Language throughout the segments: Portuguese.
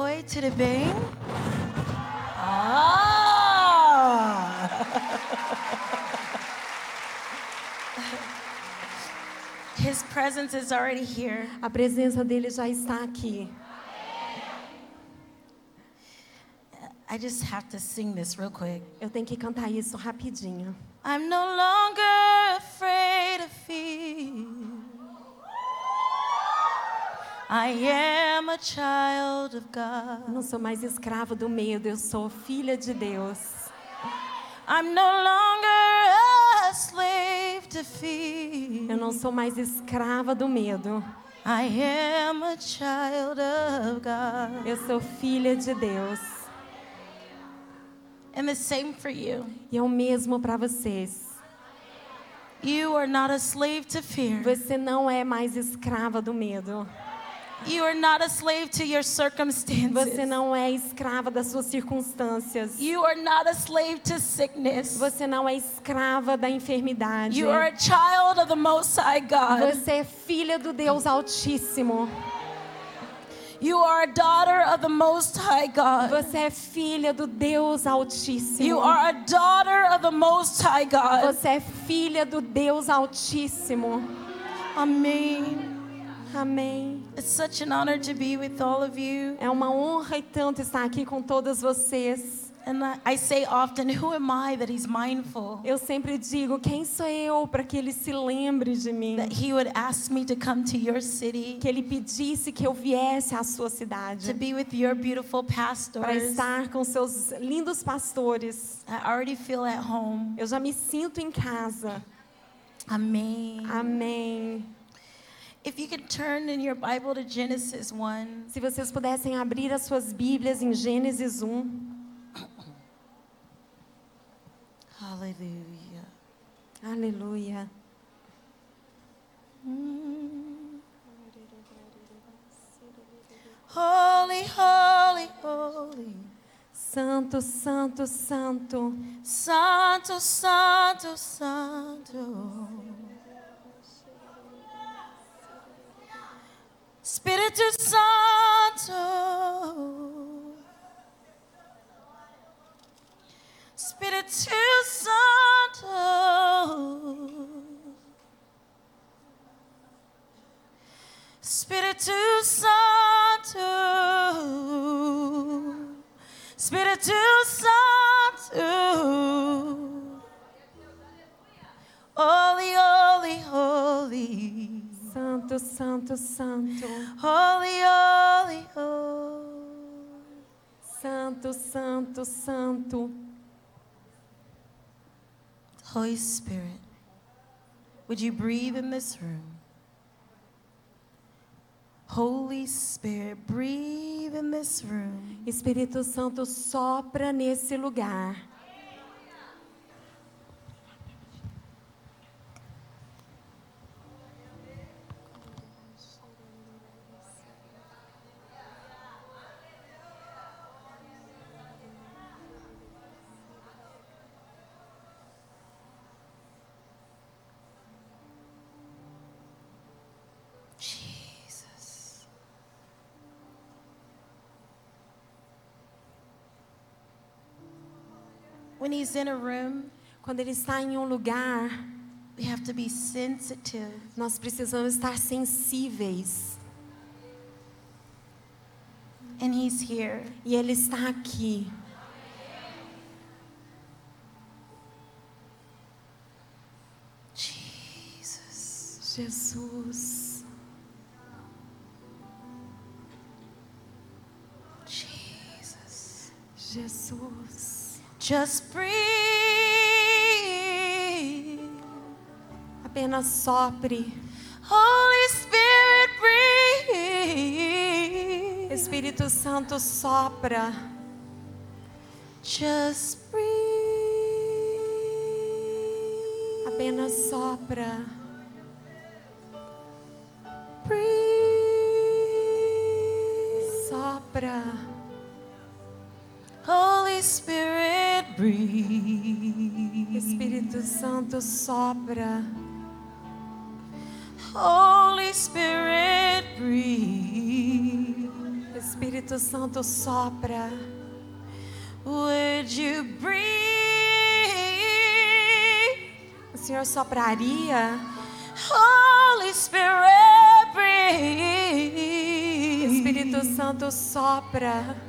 Oi, tudo bem? Ah! His presence is already here. A presença dele já está aqui. I just have to sing this real quick. Eu tenho que cantar isso rapidinho. I'm no longer Eu não sou mais escrava do medo, eu sou filha de Deus. I'm no longer a slave to fear. Eu não sou mais escrava do medo. I am a child of God. Eu sou filha de Deus. And the same for you. E é o mesmo para vocês. You are not a slave to fear. Você não é mais escrava do medo. You are not a slave to your circumstances. Você não é escrava das suas circunstâncias. You are not a slave to sickness. Você não é escrava da enfermidade. You are a child of the Most High God. Você é filha do Deus Altíssimo. You are a daughter of the Most High God. Você é filha do Deus Altíssimo. You are a daughter of the Most High God. Você é filha do Deus Altíssimo. Amém. Amém. It's such an honor to be with all of you. É uma honra e tanto estar aqui com todas vocês. And I, I say often, who am I that He's mindful? Eu sempre digo, quem sou eu para que ele se lembre de mim? That He would ask me to come to your city, Que ele pedisse que eu viesse à sua to cidade be with your beautiful para pastors. estar com seus lindos pastores. I already feel at home. Eu já me sinto em casa. Amém. Amém. Se vocês pudessem abrir as suas Bíblias em Gênesis 1. Hallelujah. Aleluia. Holy, holy, holy. Santo, santo, santo. Santo, santo, santo. Espírito Santo. Espírito Santo. Espírito Santo. Espírito Santo. Holy, holy, holy. Santo, santo, santo. Holy, holy, holy. Santo, santo, santo. Holy Spirit, would you breathe in this room? Holy Spirit, breathe in this room. Espírito Santo sopra nesse lugar. When he's in a room, Quando ele está em um lugar, we have to be sensitive. nós precisamos estar sensíveis. And he's here. E ele está aqui. Jesus. Jesus. Jesus. Just breathe. Apenas sopre. Holy Spirit, breathe. Espírito Santo sopra. Just breathe. Apenas sopra. Santo sopra. Holy Spirit breathe. Espírito Santo sopra. Would you breathe? O Senhor sopraria. Holy Spirit breathe. Espírito Santo sopra.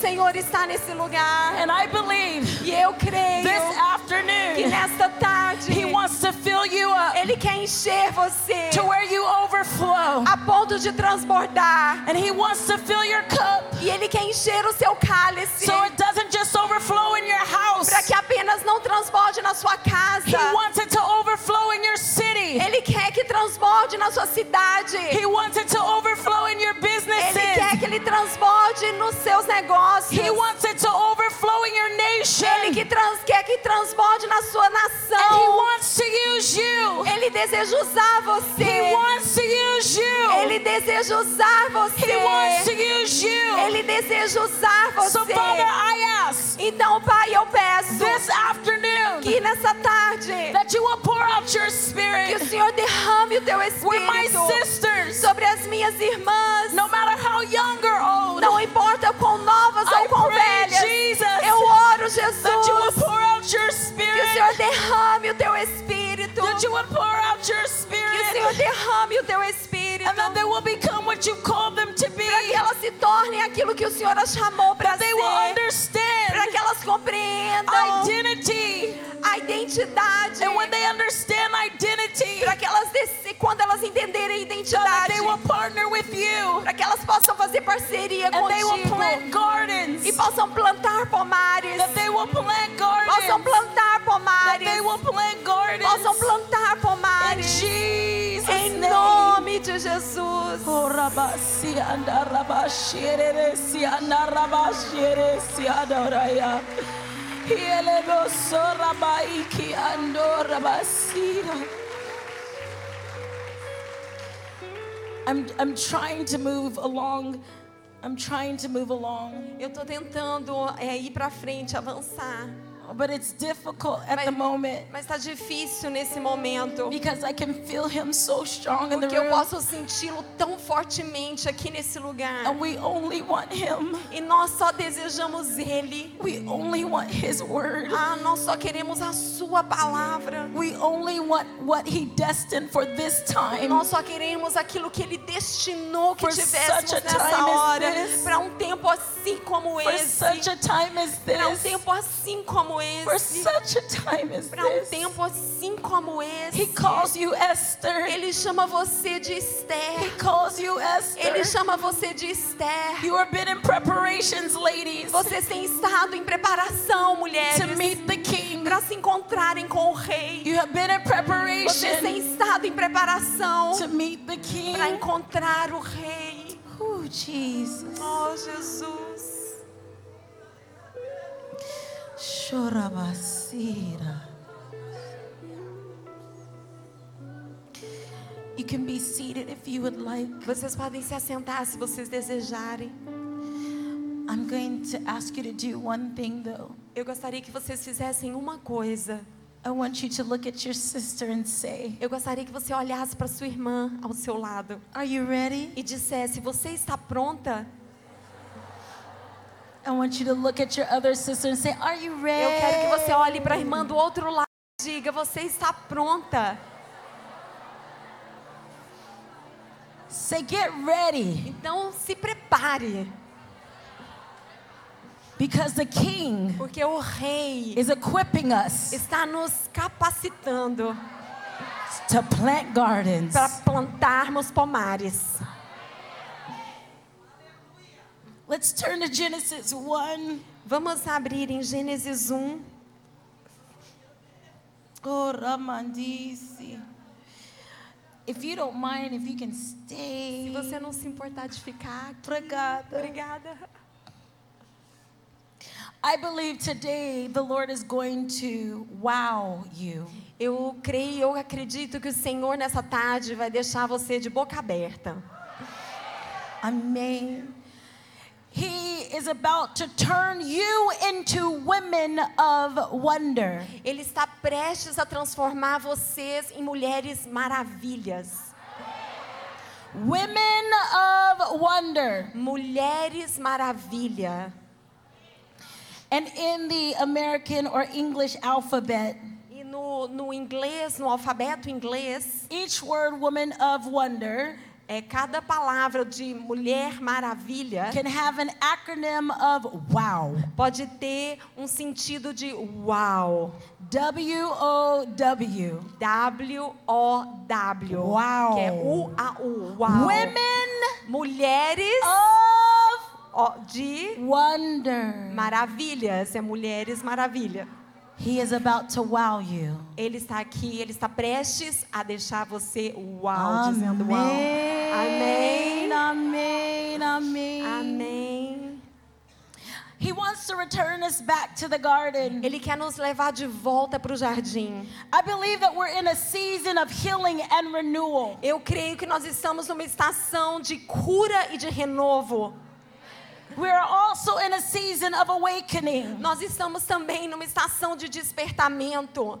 Senhor está nesse lugar. And I believe E eu creio this que afternoon, nesta tarde He wants to fill you up Ele quer encher você to where you overflow. a ponto de transbordar. And He wants to fill your cup E Ele quer encher o seu cálice so it doesn't just overflow in your house, para que apenas não transborde na sua casa. He wants it to overflow in your city. Ele quer que transborde na sua cidade. He wants it to overflow in your Ele quer que ele transborde nos seus negócios. He wants it to overflow in your Ele nation. que trans, quer que transborde na sua nação. wants to use you. Ele deseja usar He você. wants to use you. Ele deseja usar He wants to você. use you. Ele deseja usar So, você. Father, I ask Então, Pai, eu peço this afternoon que nessa tarde that you will pour out your que spirit o Senhor derrame o teu with my espírito sisters, sobre as minhas irmãs. no matter how young or old. Não importa quão novas I ou quão velhas. Jesus, Eu oro, that you will Jesus, pour out your que o spirit. Senhor derrame o teu espírito. That you will pour out your Que o Senhor spirit. derrame o teu espírito. And that they will become what you called them to be. Para que elas se tornem aquilo que o Senhor as chamou para ser. will Para understand que elas compreendam identity. a identidade. And when they understand identity, Para que elas quando elas entenderem a identidade. they will partner with you. Para que elas possam fazer parceria And they will contigo. plant gardens. E possam plantar pomares. That they will plant Possam gardens. plantar pomares. they will plant gardens. Possam plantar In Jesus' Em nome de Jesus. No. I'm I'm trying to move along. I'm trying to move along, Eu tô tentando é, ir para frente, avançar. But it's difficult at the moment Mas está difícil nesse momento. because I can feel him so strong in the Porque eu room, posso senti-lo tão fortemente aqui nesse lugar. and we only want him. E nós só desejamos Ele. We only want his word. Ah, nós só queremos a Sua palavra. We only want what he destined for this time. Nós só queremos aquilo que Ele destinou que For tivéssemos such a time nessa as hora. Para um tempo assim como For esse. time Para um tempo assim como For esse. such a time as Para um tempo assim como esse. He calls you Esther. Ele chama você de He Esther. calls you Esther. Ele chama você de Esther. You have been in preparations, ladies, Vocês têm estado em preparação, mulheres, to meet the king. para se encontrarem com o rei. You have been in Vocês têm preparation estado em preparação to meet the king. para encontrar o rei. Oh, Jesus. Oh, Jesus. Shorabasira. You can be seated if you would like. Vocês podem se assentar se vocês desejarem. I'm going to ask you to do one thing though. Eu gostaria que vocês fizessem uma coisa. I want you to look at your sister and say, Eu gostaria que você olhasse para sua irmã ao seu lado Are you ready? e dissesse: Você está pronta? I want you to look at your other sister and say, Are you ready? Eu quero que você olhe para a irmã do outro lado e diga: Você está pronta? Say, Get ready. Então se prepare, Because the King porque o Rei is equipping us está nos capacitando to plant gardens. para plantarmos pomares. Let's turn to Genesis 1. Vamos abrir em Gênesis 1. Oh, Ramandisi. If you don't mind, if you can stay. Se você não se importar de ficar aqui. Obrigada. Obrigada. I believe today the Lord is going to wow you. Eu creio, eu acredito que o Senhor nessa tarde vai deixar você de boca aberta. Amen. Ele está prestes a transformar vocês em mulheres maravilhas. Women of wonder. Mulheres maravilha. And in the American or English alphabet, E no, no inglês, no alfabeto inglês, each word woman of wonder é cada palavra de mulher maravilha can have an acronym of wow. pode ter um sentido de uau. W O W. W-O-W. Uau. Que é U-A-U. Uau. Women Mulheres of de wonder. maravilhas. É mulheres maravilha. He is about to wow you. Ele está aqui, ele está prestes a deixar você uau, dizendo uau. Amém. Amém. Amém. Amém. Amém. He wants to return us back to the garden. Ele quer nos levar de volta para o jardim. I believe that we're in a season of healing and renewal. Eu creio que nós estamos numa estação de cura e de renovo. Nós estamos também numa estação de despertamento.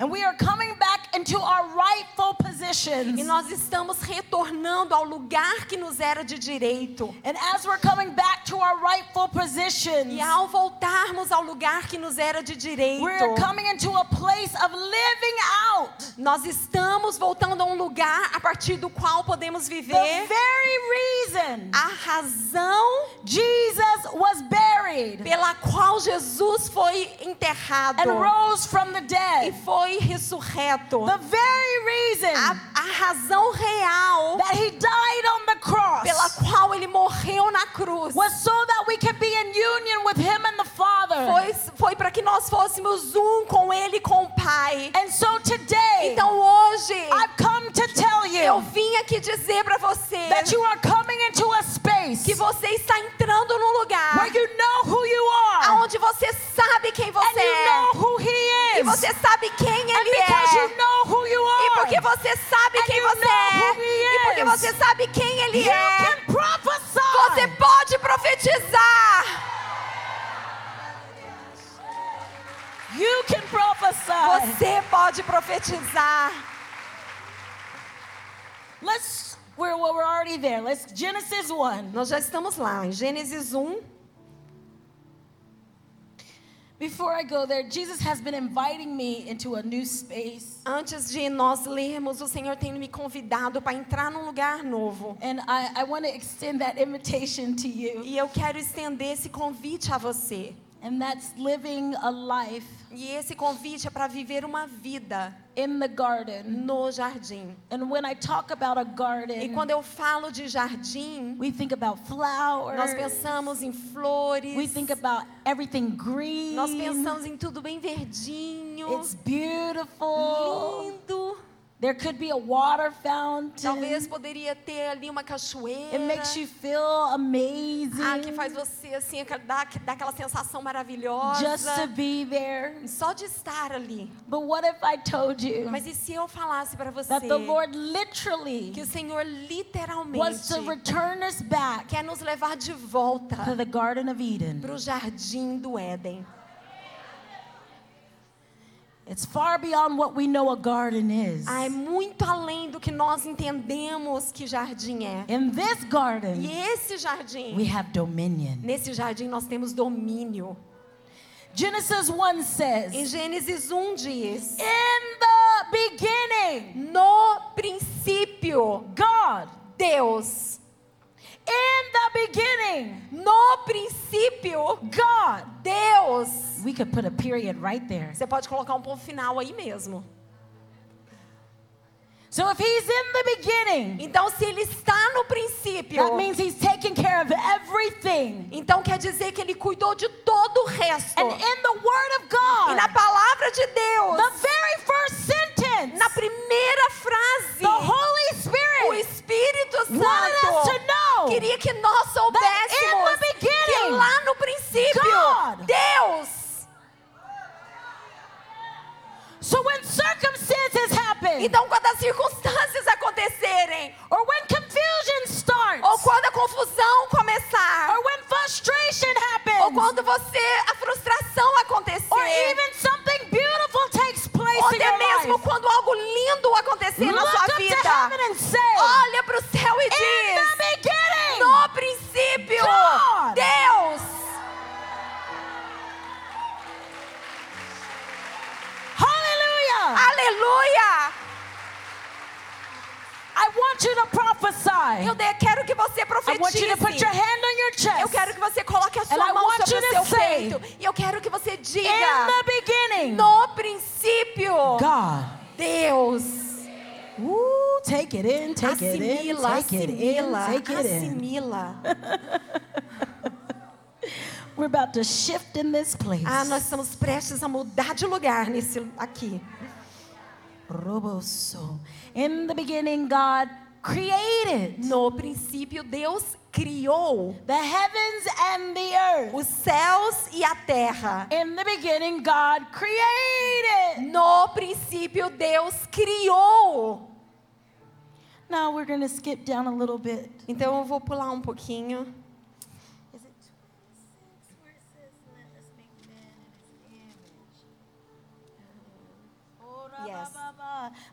And we are coming back into our rightful E positions. nós estamos retornando ao lugar que nos era de direito. And as we're coming back to our rightful E positions, ao voltarmos ao lugar que nos era de direito, we're coming into a place of living out nós estamos voltando a um lugar a partir do qual podemos the viver very reason a razão Jesus was buried pela qual Jesus foi enterrado and rose from the e dead. Foi ressurreto. The very reason A, a razão real that he died on the cross pela qual ele morreu na cruz was so that we could be in union with him and the Father. foi, foi para que nós fôssemos um com ele e com o Pai. And so today, Então hoje I've come to tell eu you vim aqui dizer para você that you are coming into a space que você está entrando num lugar where you know who you are aonde você sabe quem and você you é know who he e is. você sabe quem Ele because you é. know E porque você sabe quem você é. E porque você sabe quem ele you é. Você pode profetizar. You can prophesy. Você pode profetizar. Let's we're we're already there. Let's Genesis 1. Nós já estamos lá em Gênesis 1. Before I go there, Jesus has been inviting me into a new space. Antes de nós lermos, o Senhor tem me convidado para entrar num lugar novo. And I, I want to extend that invitation to you. E eu quero estender esse convite a você. And that's living a life E esse convite é para viver uma vida in the garden. no jardim. And when I talk about a E garden, quando eu falo de jardim, we think about flowers. nós pensamos em flores. We think about everything green. Nós pensamos em tudo bem verdinho, It's beautiful. lindo. There could be a water fountain. Talvez poderia ter ali uma cachoeira. It makes you feel amazing. Ah, que faz você assim, dá, dá aquela sensação maravilhosa. just to be there. Só de estar ali. But what if I told you Mas e se eu falasse para você that the Lord literally que o Senhor wants literalmente to return us back quer nos levar de to volta the Garden of Eden? para o jardim do Éden? It's far beyond what we know a garden is. Ah, é muito além do que nós entendemos que jardim é. In this garden, E esse jardim, we have dominion. nesse jardim nós temos domínio. Genesis 1 says, Em Gênesis 1 diz: In the beginning, No princípio, God. Deus. In the beginning, No princípio, God. Deus. We could put a period right there. Você pode colocar um ponto final aí mesmo. So if he's in the beginning, Então, se ele está no princípio, that means he's taking care of everything. então quer dizer que ele cuidou de todo o resto. And in the Word of E God, na palavra de Deus, the very first sentence, na primeira frase, the Holy o Spirit Espírito wanted us to Santo queria que nós soubéssemos in the beginning, que lá no princípio, God- Deus. So when circumstances happen, Então, quando as circunstâncias acontecerem, or when confusion starts, ou quando a confusão começar, or when frustration ou happens, quando você a frustração acontecer, or even something beautiful takes ou até mesmo quando algo lindo acontecer na sua vida, say, olha para o céu e diz: No princípio, God. Deus. Aleluia! Eu quero que você I want you to put profetize. your hand on your chest. Eu quero que você coloque a And sua I mão sobre o seu say, peito. E eu quero que você In diga: the beginning, No princípio, God. Deus. Ooh, take it in, take it in, Assimila, take it in, assimila, take it in. assimila. We're about to shift in this place. Ah, nós estamos prestes a mudar de lugar nesse aqui. Roboso. In the beginning, God created No princípio, Deus criou the heavens and the earth. os céus e a terra. In the beginning, God created. No princípio, Deus criou. Now we're going to skip down a little bit. Então eu vou pular um pouquinho.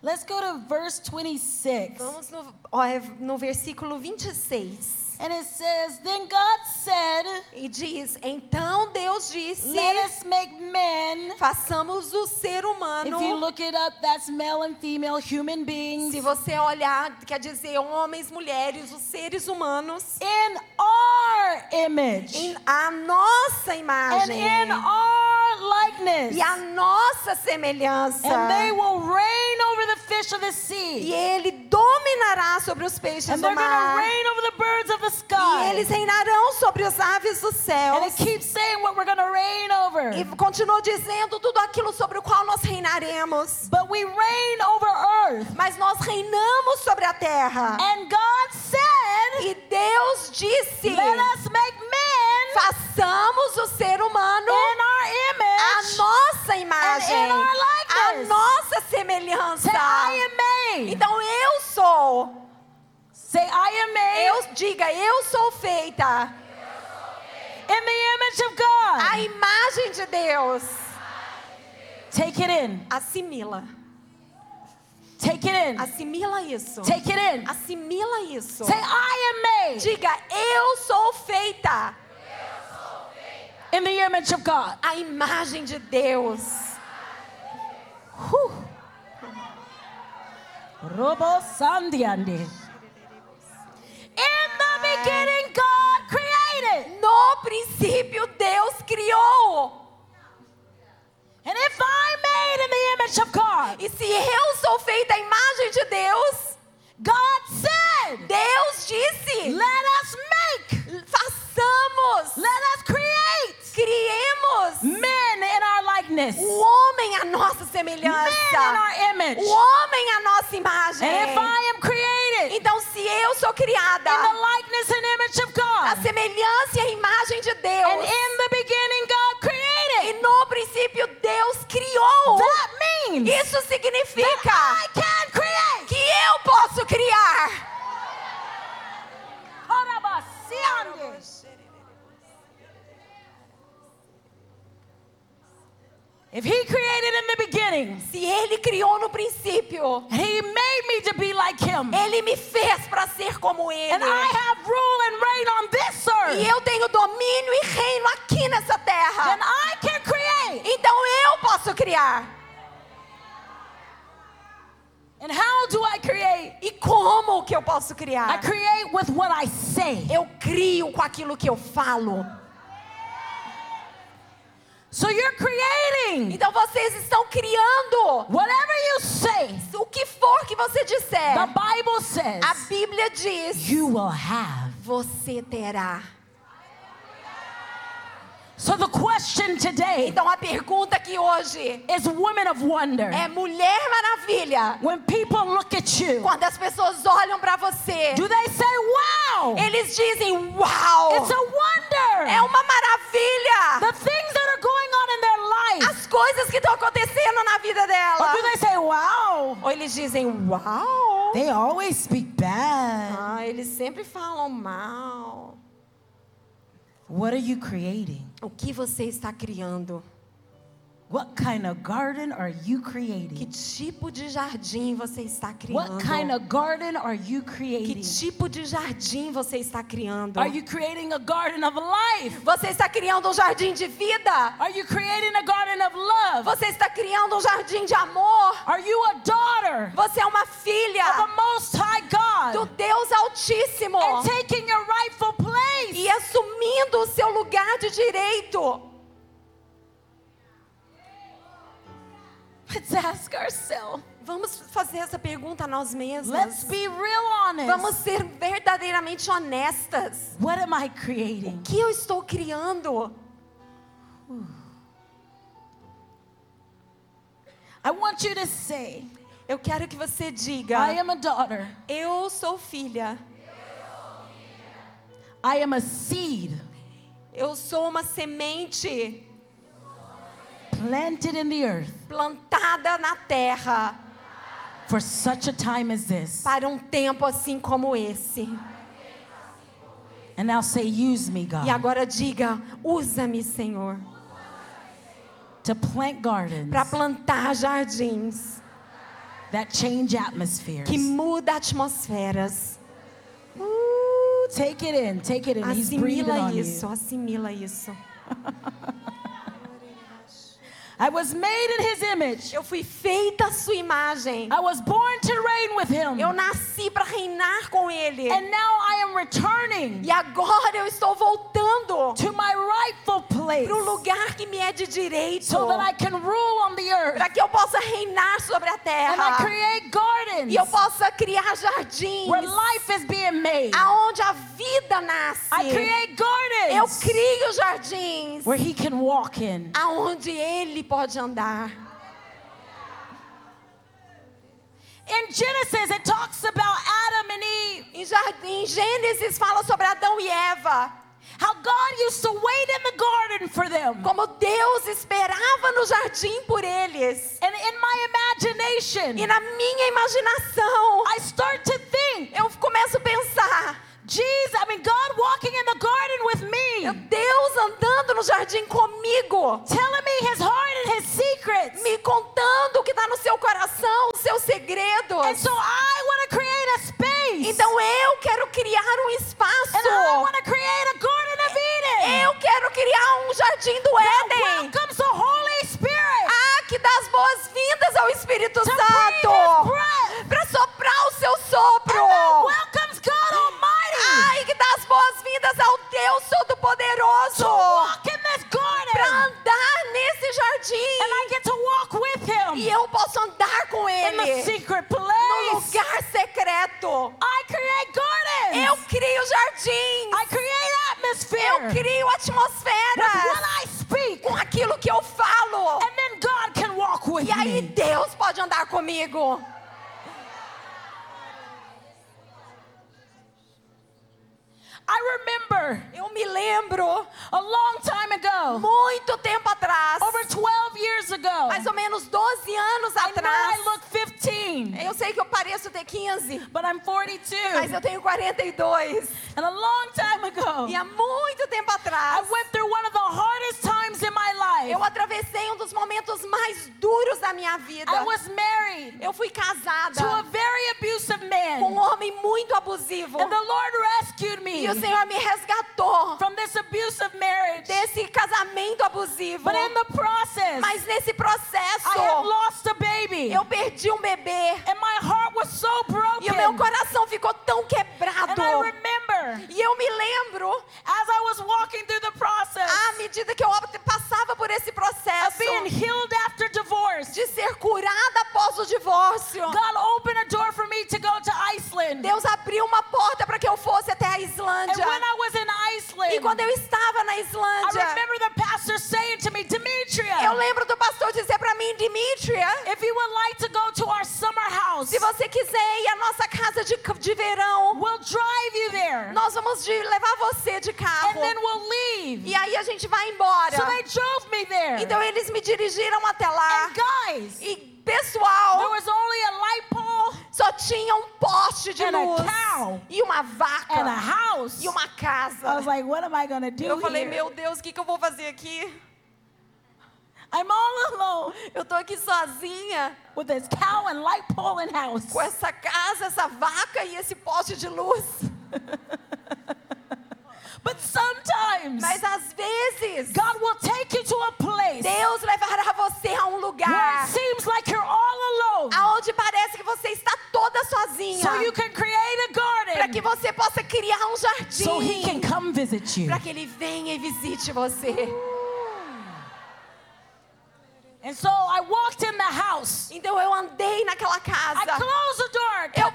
Let's go to verse 26. Vamos no, ó, é no versículo 26. And it says, Then God said, E diz: Então Deus disse: Let us make men. façamos o ser humano. If you look it up, that's male and female human beings Se você olhar, quer dizer homens, mulheres, os seres humanos, in our image em a nossa and imagem in our likeness. e a nossa semelhança. And they will reign over the fish of the E sea. ele dominará sobre os peixes And do they're mar. reign over the birds of the E sky. eles reinarão sobre os aves And céus. it keeps saying what we're reign over. E continuou dizendo tudo aquilo sobre o qual nós reinaremos. But we reign over earth. Mas nós reinamos sobre a terra. And God said, E Deus disse: Let us make men façamos o ser humano our a image. nossa imagem, a nossa semelhança. Say, I am made. Então eu sou. Say, I am made Eu diga, eu sou feita in the image of God. a imagem de Deus. Take it in. Assimila. Take it in. Assimila isso. Take it in. Assimila isso. Say, I am made Diga, eu sou feita in the image of God. a imagem de Deus. Robo Sandiande. In the beginning, God created. No princípio, Deus criou. And if I'm made in the image of God, E se eu sou feita a imagem de Deus, God said, Deus disse: let us make, façamos, let us create criemos men in our likeness, o homem a nossa men in semelhança, our image. o homem a nossa imagem. And if I am created Então, se eu sou criada in the likeness and image of a God, semelhança e a imagem de and Deus, in the beginning, God e created, no princípio Deus criou, that means isso that significa I can create. que eu posso criar. If he created in the beginning, Se Ele criou no princípio, He made me to be like Him, Ele me fez para ser como Ele. and I have rule and reign on this earth, E eu tenho domínio e reino aqui nessa then terra. I can create. Então eu posso criar. And how do I create? E como que eu posso I criar? create with what I say. Eu crio com aquilo que eu falo. So you're creating Então vocês estão criando. whatever you say. O que for que você disser, The Bible says a Bíblia diz: you will have. você terá. So the question today Então a pergunta aqui hoje is women of wonder. é Mulher Maravilha. When people look at you, Quando as pessoas olham para você, do they say, wow, eles dizem: Uau! it's a wonder? Que estão acontecendo na vida Or dela. do they say, wow, Ou eles dizem: Uau! they always speak bad? Ah, eles sempre falam mal. What are you creating? O que você está criando? What kind of garden are you Que creating? tipo de jardim você está criando? What kind of garden are you Que creating? tipo de jardim você está criando? Are you creating a garden of life? Você está criando um jardim de vida? Are you creating a garden of love? Você está criando um jardim de amor? Are you a daughter Você é uma of the filha Most High do God Deus Altíssimo and taking your rightful place? e assumindo o seu lugar de direito? Let's ask ourselves. Vamos fazer essa pergunta a nós Let's mesmas. be real honest. Vamos ser verdadeiramente honestas. What am I creating? O que eu estou criando? I want you to say, Eu quero que você diga: I am a daughter. Eu sou filha. I am a seed Eu sou uma semente planted in the earth plantada na terra for such a time as this. para um tempo assim como esse. And now say, use me, E God, agora diga: usa-me, Senhor, to plant gardens para plantar jardins that change atmospheres. que muda atmosferas. Take it in, take it in. He's breathing Assimila isso, assimila isso. I was made in His image. Eu fui feita à sua imagem. I was born to reign with Him. Eu nasci para reinar com Ele. And now I am returning E agora eu estou voltando to my rightful place para o lugar que me é de direito. so that I can rule on the earth Para que eu possa reinar sobre a and I terra. create gardens E eu possa criar jardins. where life is being made. Aonde a vida nasce. I create Eu gardens crio jardins. where He can walk in. Aonde Ele pode andar. In Genesis, it talks about Adam and Eve, Em, em Gênesis fala sobre Adão e Eva. how God used to wait in the garden for them. Como Deus esperava no jardim por eles. And in my imagination, E na minha imaginação, I start to think, eu começo a pensar: geez, I mean, God walking in the garden with me, Deus andando no jardim comigo, telling me his heart and his secrets. me contando o que está no seu coração, os seus segredos. And so I want to create a space. Então eu quero criar um espaço. and I want to create a garden of Eden Eu quero criar um jardim do Éden. welcomes the Holy Spirit Ah, que dá as boas-vindas ao Espírito to Santo. Atmosferas. Com aquilo que eu falo. And then God can walk with E aí me. Deus pode andar comigo. I remember Eu me lembro, a long time ago, muito tempo atrás, over 12 years ago, mais ou menos 12 anos I know I atrás. look 15, Eu sei que eu pareço ter 15, but I'm 42. mas eu tenho 42. And a long time ago, E há muito tempo I atrás, went through one of the hardest times in my life. eu atravessei um dos momentos mais duros da minha vida. I was married Eu fui casada to a very abusive com um man. homem muito abusivo. And the Lord rescued me E o Senhor me resgatou from this abusive marriage. desse casamento abusivo. But in the process, Mas nesse processo, lost a baby. eu perdi um bebê. And my heart was so broken. E o meu coração ficou tão quebrado. And I remember E eu me lembro, as I was walking through the process à medida que eu passava por esse of processo being healed after divorce, de ser curada após o divórcio, God opened a door for me to go to Iceland. Deus abriu uma porta para que eu fosse até a Islândia. When I was in Iceland, E quando eu estava na I Islândia, remember the pastor saying to me, Demetria, eu lembro do pastor dizer para mim, Dimitria, if you would like to go to our summer house, se você quiser ir à nossa casa de, de verão, we'll drive you there. nós vamos de, levar você de And carro. then we'll leave. E aí a gente vai embora. So they drove me there. Então eles me dirigiram até lá. And guys, E there pessoal, was only a light pole só tinha um poste de And a luz cow. e uma and a vaca house. e uma I was casa. like, what am I going to do Eu falei, here? meu Deus, o que, que eu vou fazer aqui? I'm all alone Eu tô aqui sozinha with this cow and light pole and house. com essa casa, essa vaca e esse poste de luz. But sometimes Mas às vezes God will take you to a place Deus levará você a um where lugar it seems like you're all alone. aonde parece que você está toda sozinha, So you can create a para que garden você possa criar um so he can jardim, come visit you. para que ele venha e visite você. And so I walked in the house. Então eu andei naquela I casa. closed the door, kept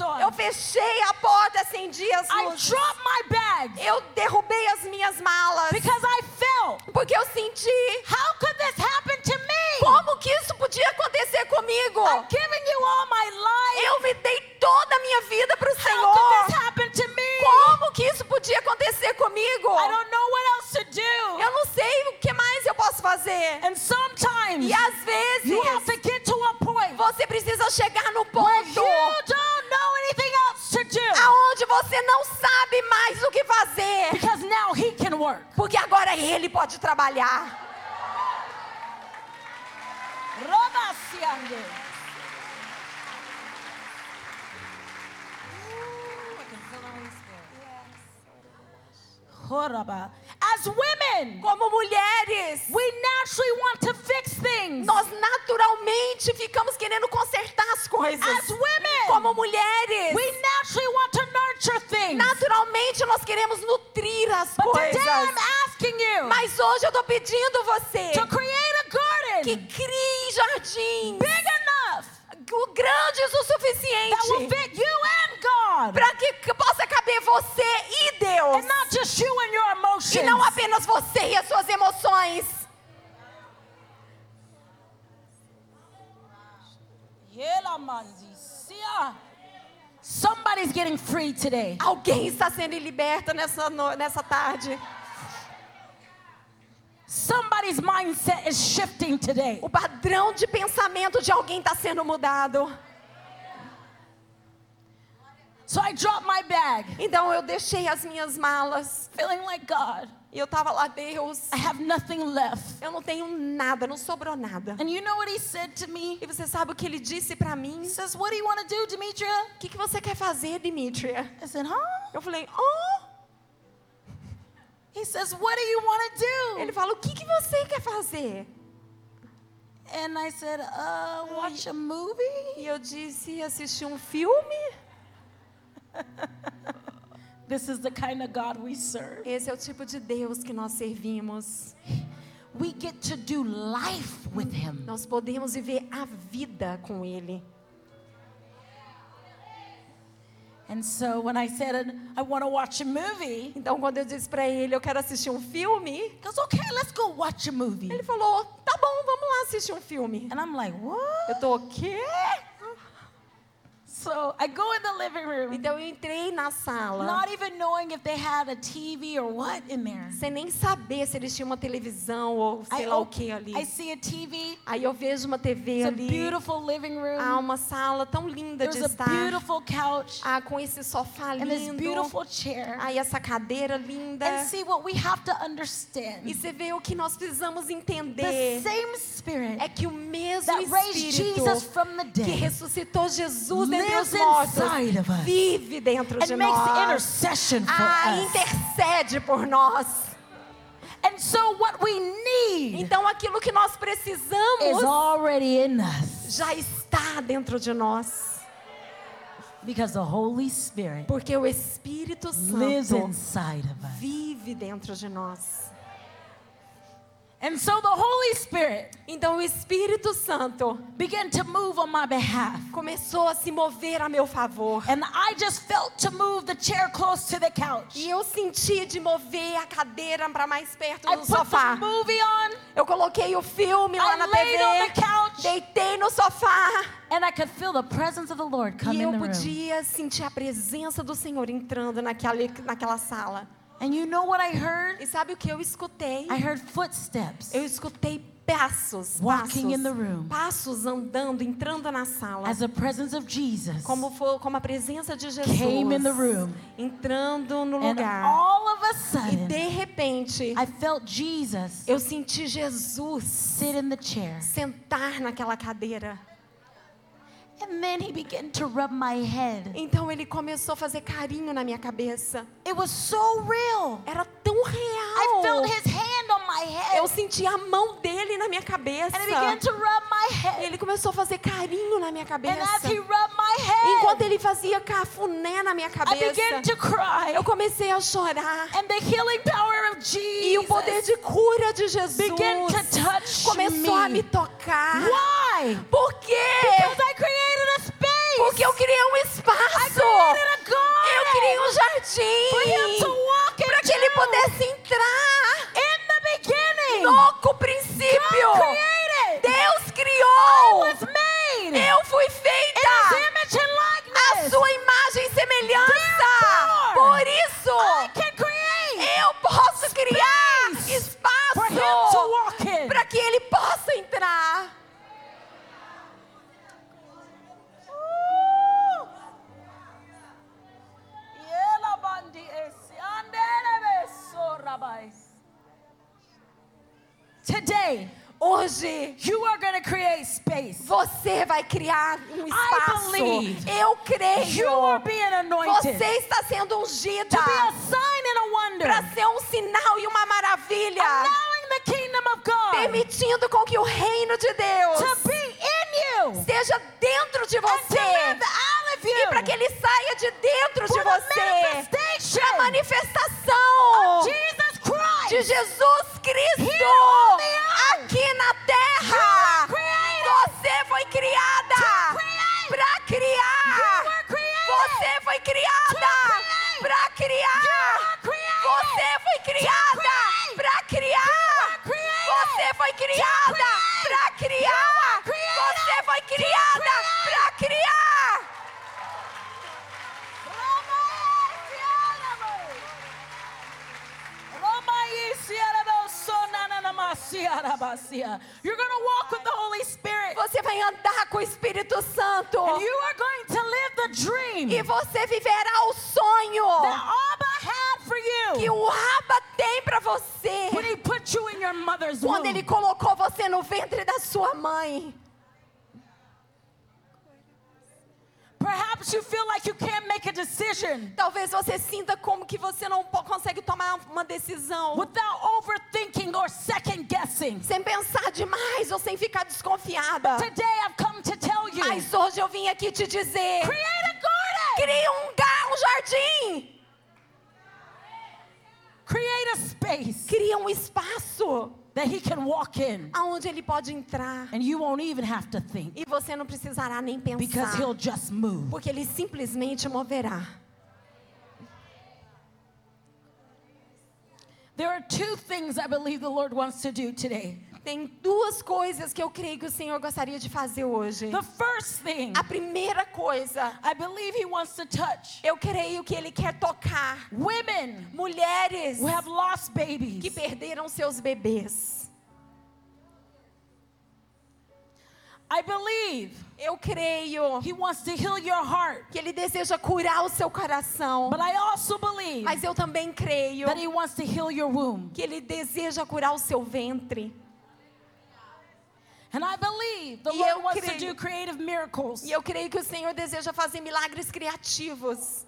lights Eu on. fechei a porta, acendi as I dropped my bag Eu derrubei as minhas malas. because I felt, Porque eu senti how could this happen to me? como que isso podia acontecer comigo. I've given you all my life. Eu me dei toda a minha vida para o How could this Senhor. happen to me? Como que isso podia acontecer comigo? I don't know what else to do. Eu não sei o que mais eu posso fazer. And sometimes E às vezes you have to get to a point você precisa chegar no where ponto you don't não sabe mais o que fazer, because now he can work. porque agora ele pode trabalhar. As women, Como mulheres, we naturally want to fix things. nós naturalmente ficamos querendo consertar as coisas. As women, Como mulheres, we naturally want to nurture things. naturalmente nós queremos nutrir as But today I'm coisas. asking you Mas hoje eu tô pedindo você to create a que garden crie jardins big enough grandes o that will suficiente para que possa caber você e Deus. E não apenas você e as suas emoções. Somebody's getting free today. Alguém está sendo liberta nessa, nessa tarde. Somebody's mindset is shifting today. O padrão de pensamento de alguém está sendo mudado. So I dropped my bag, Então eu deixei as minhas malas. feeling like God, E eu estava lá, Deus, I have nothing left. eu não tenho nada, não sobrou nada. And you know what he said to me? E você sabe o que ele disse para mim? He says, What do you want to do, Demetria? O que, que você quer fazer, Dimitria? I said, Huh? Eu falei, oh. He says, What do you want to Ele do? fala, o que, que você quer fazer? And I said, Uh, watch a movie? E eu disse, assistir um filme? This is the kind of God we serve. Esse é o tipo de Deus que nós servimos. We get to do life with him. Nós podemos viver a vida com Ele. So when I said, I want to watch a movie, Então, quando eu disse para ele, eu quero assistir um filme, he goes, Okay, let's go watch a movie. ele falou, tá bom, vamos lá assistir um filme. And I'm like, What? Eu tô, o quê? So I go in the living room, Então eu entrei na sala, not even knowing if they had a TV or what in there. sem nem saber se eles tinham uma televisão ou sei lá o que ali. I see a TV. Aí eu vejo uma TV It's a ali. beautiful living Há room. uma sala tão linda de There's a estar. beautiful couch Ah, com esse sofá and this lindo. beautiful chair. Aí essa cadeira linda. And see what we have to E understand. você vê o que nós precisamos The entender. same spirit É que o mesmo that raised Espírito Jesus from the que dead ressuscitou Jesus dentre os lives mortos inside of us vive dentro de nós. intercession for Ah, intercede por nós. And so what we need Então aquilo que nós is precisamos already in us já está dentro de nós. because the Holy Spirit Porque o Espírito lives Santo inside of us. vive dentro de nós. And so the Holy Spirit Então o Espírito Santo began to move on my behalf. começou a se mover a meu favor. And I just felt to move the chair close to the couch. E eu senti de mover a cadeira para mais perto I do put sofá. the movie on Eu coloquei o filme lá I na laid on TV, the couch. deitei no sofá and I could feel the presence of the Lord come e in eu the room. podia sentir a presença do Senhor entrando naquela, naquela sala. And you know what I heard? E sabe o que eu escutei? I heard footsteps Eu escutei passos, Walking passos, in the room. passos andando, entrando na sala. as the presence of Jesus Como, foi, como a presença de Jesus Came in the room. entrando no and lugar. all of a E sudden de repente, I felt Jesus eu senti Jesus sit in the chair sentar naquela cadeira. and then he began to rub my head. Então ele começou a fazer carinho na minha cabeça. It was so real. Era tão I felt real. his hand Eu senti a mão dele na minha cabeça. E ele começou a fazer carinho na minha cabeça. head, Enquanto ele fazia cafuné na minha I cabeça, began to cry. eu comecei a chorar. And the healing power of E o poder de cura de Jesus began to touch começou a me me. tocar. Why? Por quê? Because I created a space. Porque eu criei um espaço. Eu criei um jardim para que ele pudesse entrar. Beginning, No princípio, God created. Deus I criou. was made. Eu fui in His feita image and a likeness. sua imagem e semelhança. Therefore, Por isso, I can create eu posso criar espaço para que ele possa entrar. Ooh. Today, Hoje, you are to create space. você vai criar um espaço. believe Eu creio. You are being anointed Você está sendo ungida to be a sign and a wonder, para ser um sinal e uma maravilha, allowing the kingdom of God permitindo com que o reino de to Deus be in you esteja dentro de and to você out of e para que you. ele saia de dentro de For the você a manifestação Jesus Christ. De Jesus Cristo. Aqui You're going to walk with the Holy Spirit. Você vai andar com o Espírito Santo. And you are going to live the dream E você viverá o sonho that Abba had for que you o Abba tem para você. when he put you in your mother's Quando ele colocou você no ventre da sua mãe. Perhaps you feel like you can't make a decision Talvez você sinta como que você não consegue tomar uma decisão without overthinking or second guessing. sem pensar demais ou sem ficar desconfiada. Today I've come to tell you Mas hoje eu vim aqui te dizer: create a garden, crie um, um jardim, create a space crie um espaço that he can walk in. aonde ele pode entrar And you won't even have to think e você não precisará nem pensar. because he'll just move. porque ele simplesmente moverá. There are two things I believe the Lord wants to do today. Tem duas coisas que eu creio que o Senhor gostaria de fazer hoje. The first thing, A primeira coisa, I believe He wants to touch eu creio que Ele quer tocar women mulheres who have lost que babies. perderam seus bebês. I believe Eu creio He wants to heal your heart. que Ele deseja curar o seu coração. But I also believe Mas eu também creio that He wants to heal your womb. que Ele deseja curar o seu ventre. And I believe the E Lord wants to do creative miracles. E eu creio que o Senhor deseja fazer milagres criativos.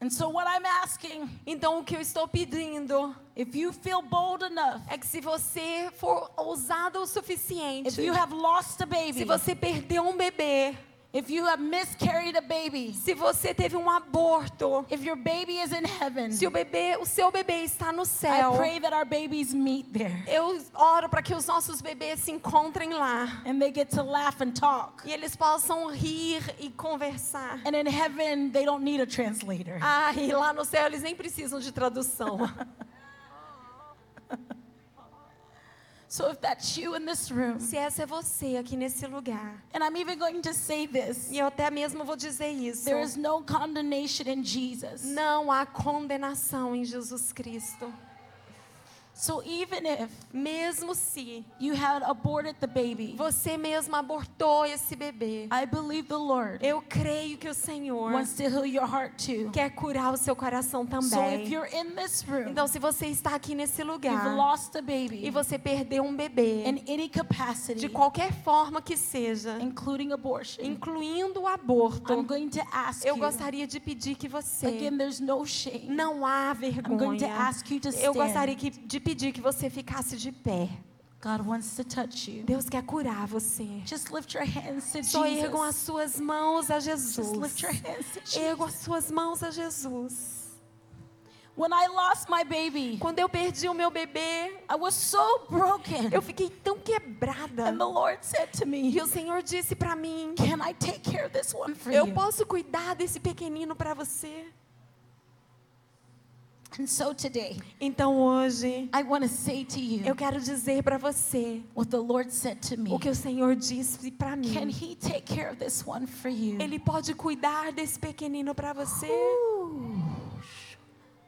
And so, what I'm asking, Então o que eu estou pedindo if you feel bold enough, é que se você for ousado o if suficiente, you have lost a se baby, você perdeu um bebê, if you have miscarried a baby, se você teve um aborto, if your baby is in heaven, se o bebê, o seu bebê está no I céu, pray that our babies meet there eu oro para que os nossos bebês se encontrem lá and they get to laugh and talk. e eles possam rir e conversar. And in heaven, they don't need a translator. Ah, e lá no céu eles nem precisam de tradução. So, if that's you in this room, Se essa é você aqui nesse lugar, and I'm even going to say this e eu até mesmo vou dizer isso. there is no condemnation in Jesus. Não há condenação em Jesus Cristo. So, even if Mesmo se you had aborted the baby, você mesmo abortou esse bebê, I believe the Lord eu creio que o Senhor wants to heal your heart too. quer curar o seu coração So, if também. you're in this room, Então, se você está aqui nesse you've lugar lost a e baby você perdeu um bebê, in any capacity, de qualquer forma que seja, including abortion, incluindo o aborto, I'm going to ask eu you. gostaria de pedir que você Again, there's no shame. não há I'm going to vergonha. ask you to Eu gostaria stand. que- de pedir que você ficasse de pé. God wants to touch you. Deus quer curar você. Just lift your hands to Só ergam as Jesus. suas mãos a Just Jesus. lift your hands to Ergam as Jesus. suas mãos a Jesus. When I lost my baby, Quando eu perdi o meu bebê, I was so broken. eu fiquei tão quebrada. And the Lord said to E me, o Senhor disse para mim: Can I take care of this one for Eu you? posso cuidar desse pequenino para você. And so today, Então hoje, I want to say to eu you quero dizer para você what the Lord said to me. o que o Senhor disse para Can mim. He take care of this one for you? Ele pode cuidar desse pequenino para você.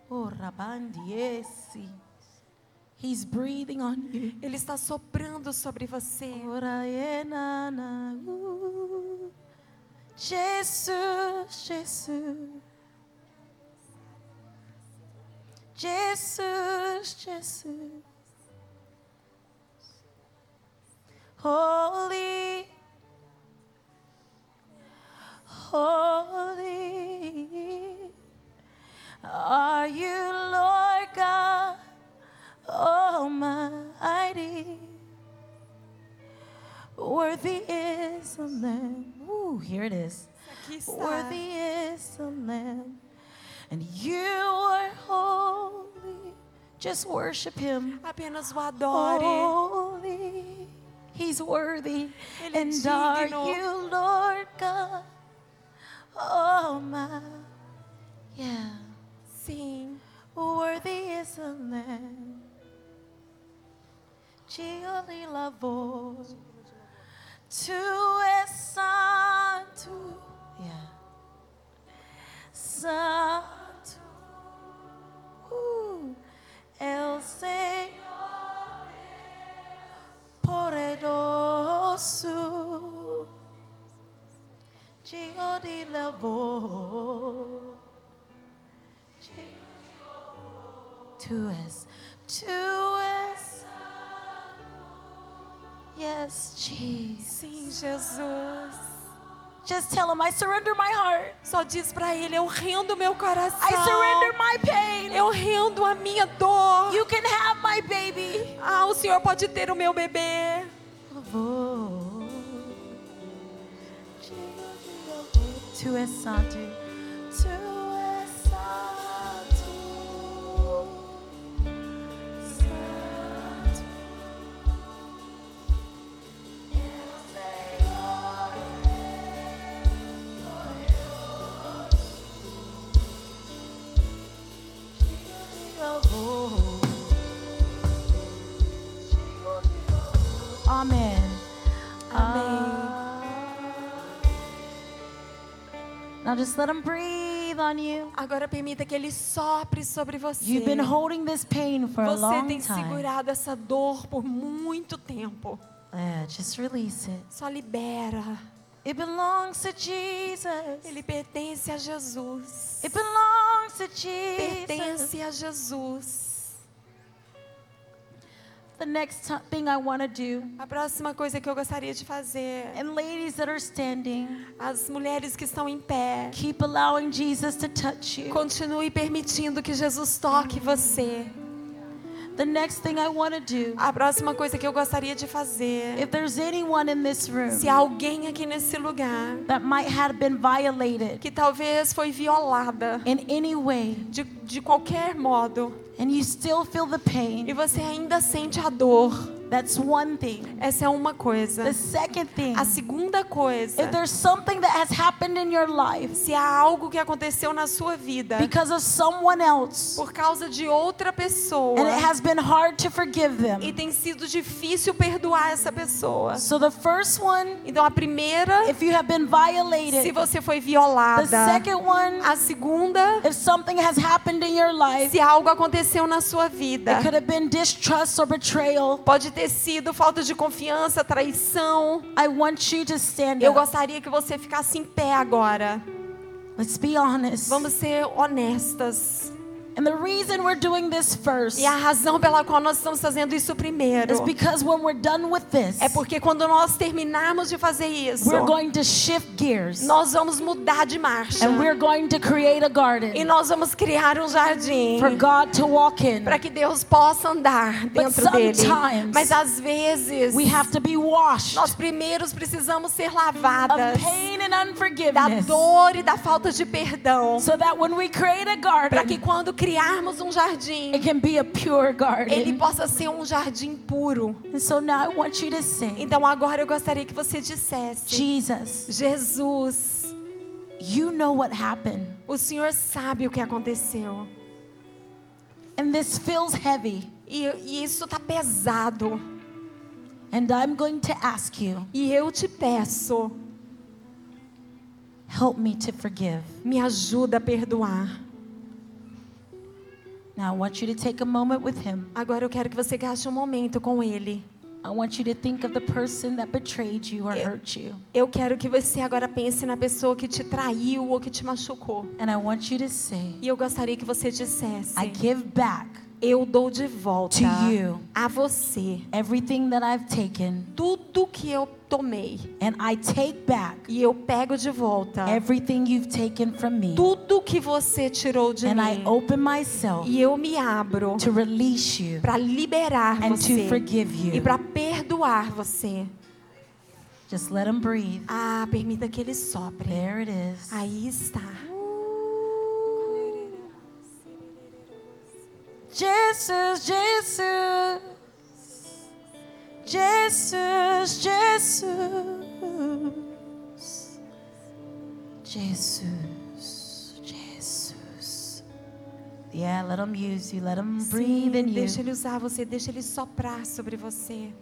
Oh, Rabandiesi. He's breathing on you. Ele está soprando sobre você. Na, uh. Jesus, Jesus. Jesus, Jesus. Holy, holy are you, Lord God Almighty. Worthy is the Lamb. Ooh, here it is. Worthy is the Lamb. And you are holy. Just worship Him. Apenas o adore. Holy. He's worthy. Ele and are you, Lord God? Oh, my. Yeah. Sim. Worthy is the Lamb. Gioli lavor. Tu és santo. Yeah. Santo. Uh, el Senhor poderoso. Gioli lavor. Tu és, tu és. Yes, Jesus. Sim, Jesus. Just tell him I surrender my heart. Só diz para ele: Eu rendo meu coração. I surrender my pain. Eu rendo a minha dor. You can have my baby. Ah, o Senhor pode ter o meu bebê. Tu és santo. Now just let him breathe on you. Agora permita que ele sopre sobre você. You've been holding this pain for a Você long tem time. segurado essa dor por muito tempo. Yeah, just release it. Só libera. It belongs to Jesus. Ele pertence a Jesus. It belongs to Jesus. Pertence a Jesus. The next thing I want to do, A próxima coisa que eu gostaria de fazer, and ladies that are standing, as mulheres que estão em pé, keep allowing Jesus to touch you. continue permitindo que Jesus toque você. The next thing I want to do, A próxima coisa que eu gostaria de fazer, if there's anyone in this room se há alguém aqui nesse lugar that might have been violated que talvez foi violada in any way, de, de qualquer modo and you still feel the e pain, você ainda sente a dor, that's one thing. essa é uma coisa. The second thing, A segunda coisa, if there's something that has happened in your life se há algo que aconteceu na sua vida because of someone else, por causa de outra pessoa and it has been hard to forgive e them. tem sido difícil perdoar essa pessoa. So the first one, Então a primeira, if you have been se violated, você foi the violada. second one, A segunda, if something has happened in your life, se algo aconteceu na sua vida. it could have been distrust or betrayal. Pode ter falta de confiança, traição. I want you to stand Eu gostaria que você ficasse em pé agora. Let's be honest. Vamos ser honestas. And the reason we're doing this first E a razão pela qual nós estamos fazendo isso primeiro is because when we're done with this, é porque quando nós terminarmos de fazer isso, we're going to shift gears nós vamos mudar de marcha. and we're going to create a E garden nós vamos criar um jardim for God to walk in. para que Deus possa andar dentro dele. sometimes Mas às vezes We have to be washed nós primeiros precisamos ser of lavadas pain and da dor e da falta de perdão, so that when we create a para que garden, quando criarmos um jardim, it can be a pure ele garden. possa ser um jardim puro. And so now I want you to say, Então agora eu gostaria que você dissesse: Jesus, Jesus, you know what happened. o Senhor sabe o que aconteceu. And this feels heavy. E, e isso está pesado. And I'm going to ask you, E eu te peço, help me to forgive. me ajuda a perdoar. Now I want you to take a moment with him. Agora eu quero que você gaste um momento com Ele. I want you to think of the person that betrayed you or Yeah. hurt you. Eu quero que você agora pense na pessoa que te traiu ou que te machucou. And I want you to say, E eu gostaria que você dissesse: I give back Eu dou de volta to you a você everything that I've taken, tudo que eu tomei. and I take back E eu pego de volta everything you've taken from me. tudo que você tirou de And I mim. open myself E eu me abro to release you para liberar and to você forgive e you. para perdoar você. Just let him breathe. Ah, permita que ele sopre. There it is. Aí está. Jesus, Jesus, Jesus, Jesus, Jesus, Jesus. Yeah, let him use you. Let him breathe in Sim, you. deixa ele usar você, deixa ele soprar sobre você.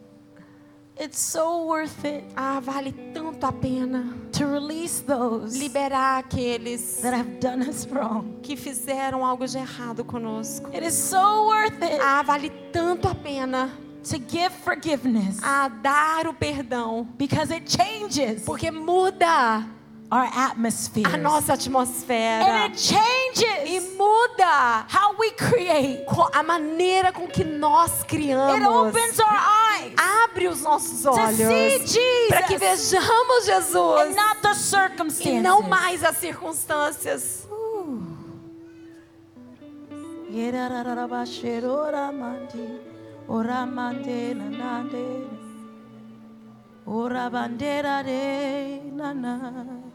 It's so worth it Ah, vale tanto a pena to release those liberar aqueles that have done us wrong. que fizeram algo de errado conosco. It is so worth it Ah, vale tanto a pena to give forgiveness a dar o perdão, because it changes porque muda our atmosphere. a nossa atmosfera And it changes e muda how we create. a maneira com que nós It criamos. opens our eyes Abre os nossos olhos para que vejamos Jesus and not the e circumstances. não mais as circunstâncias. Nanande. Orabandera de nana.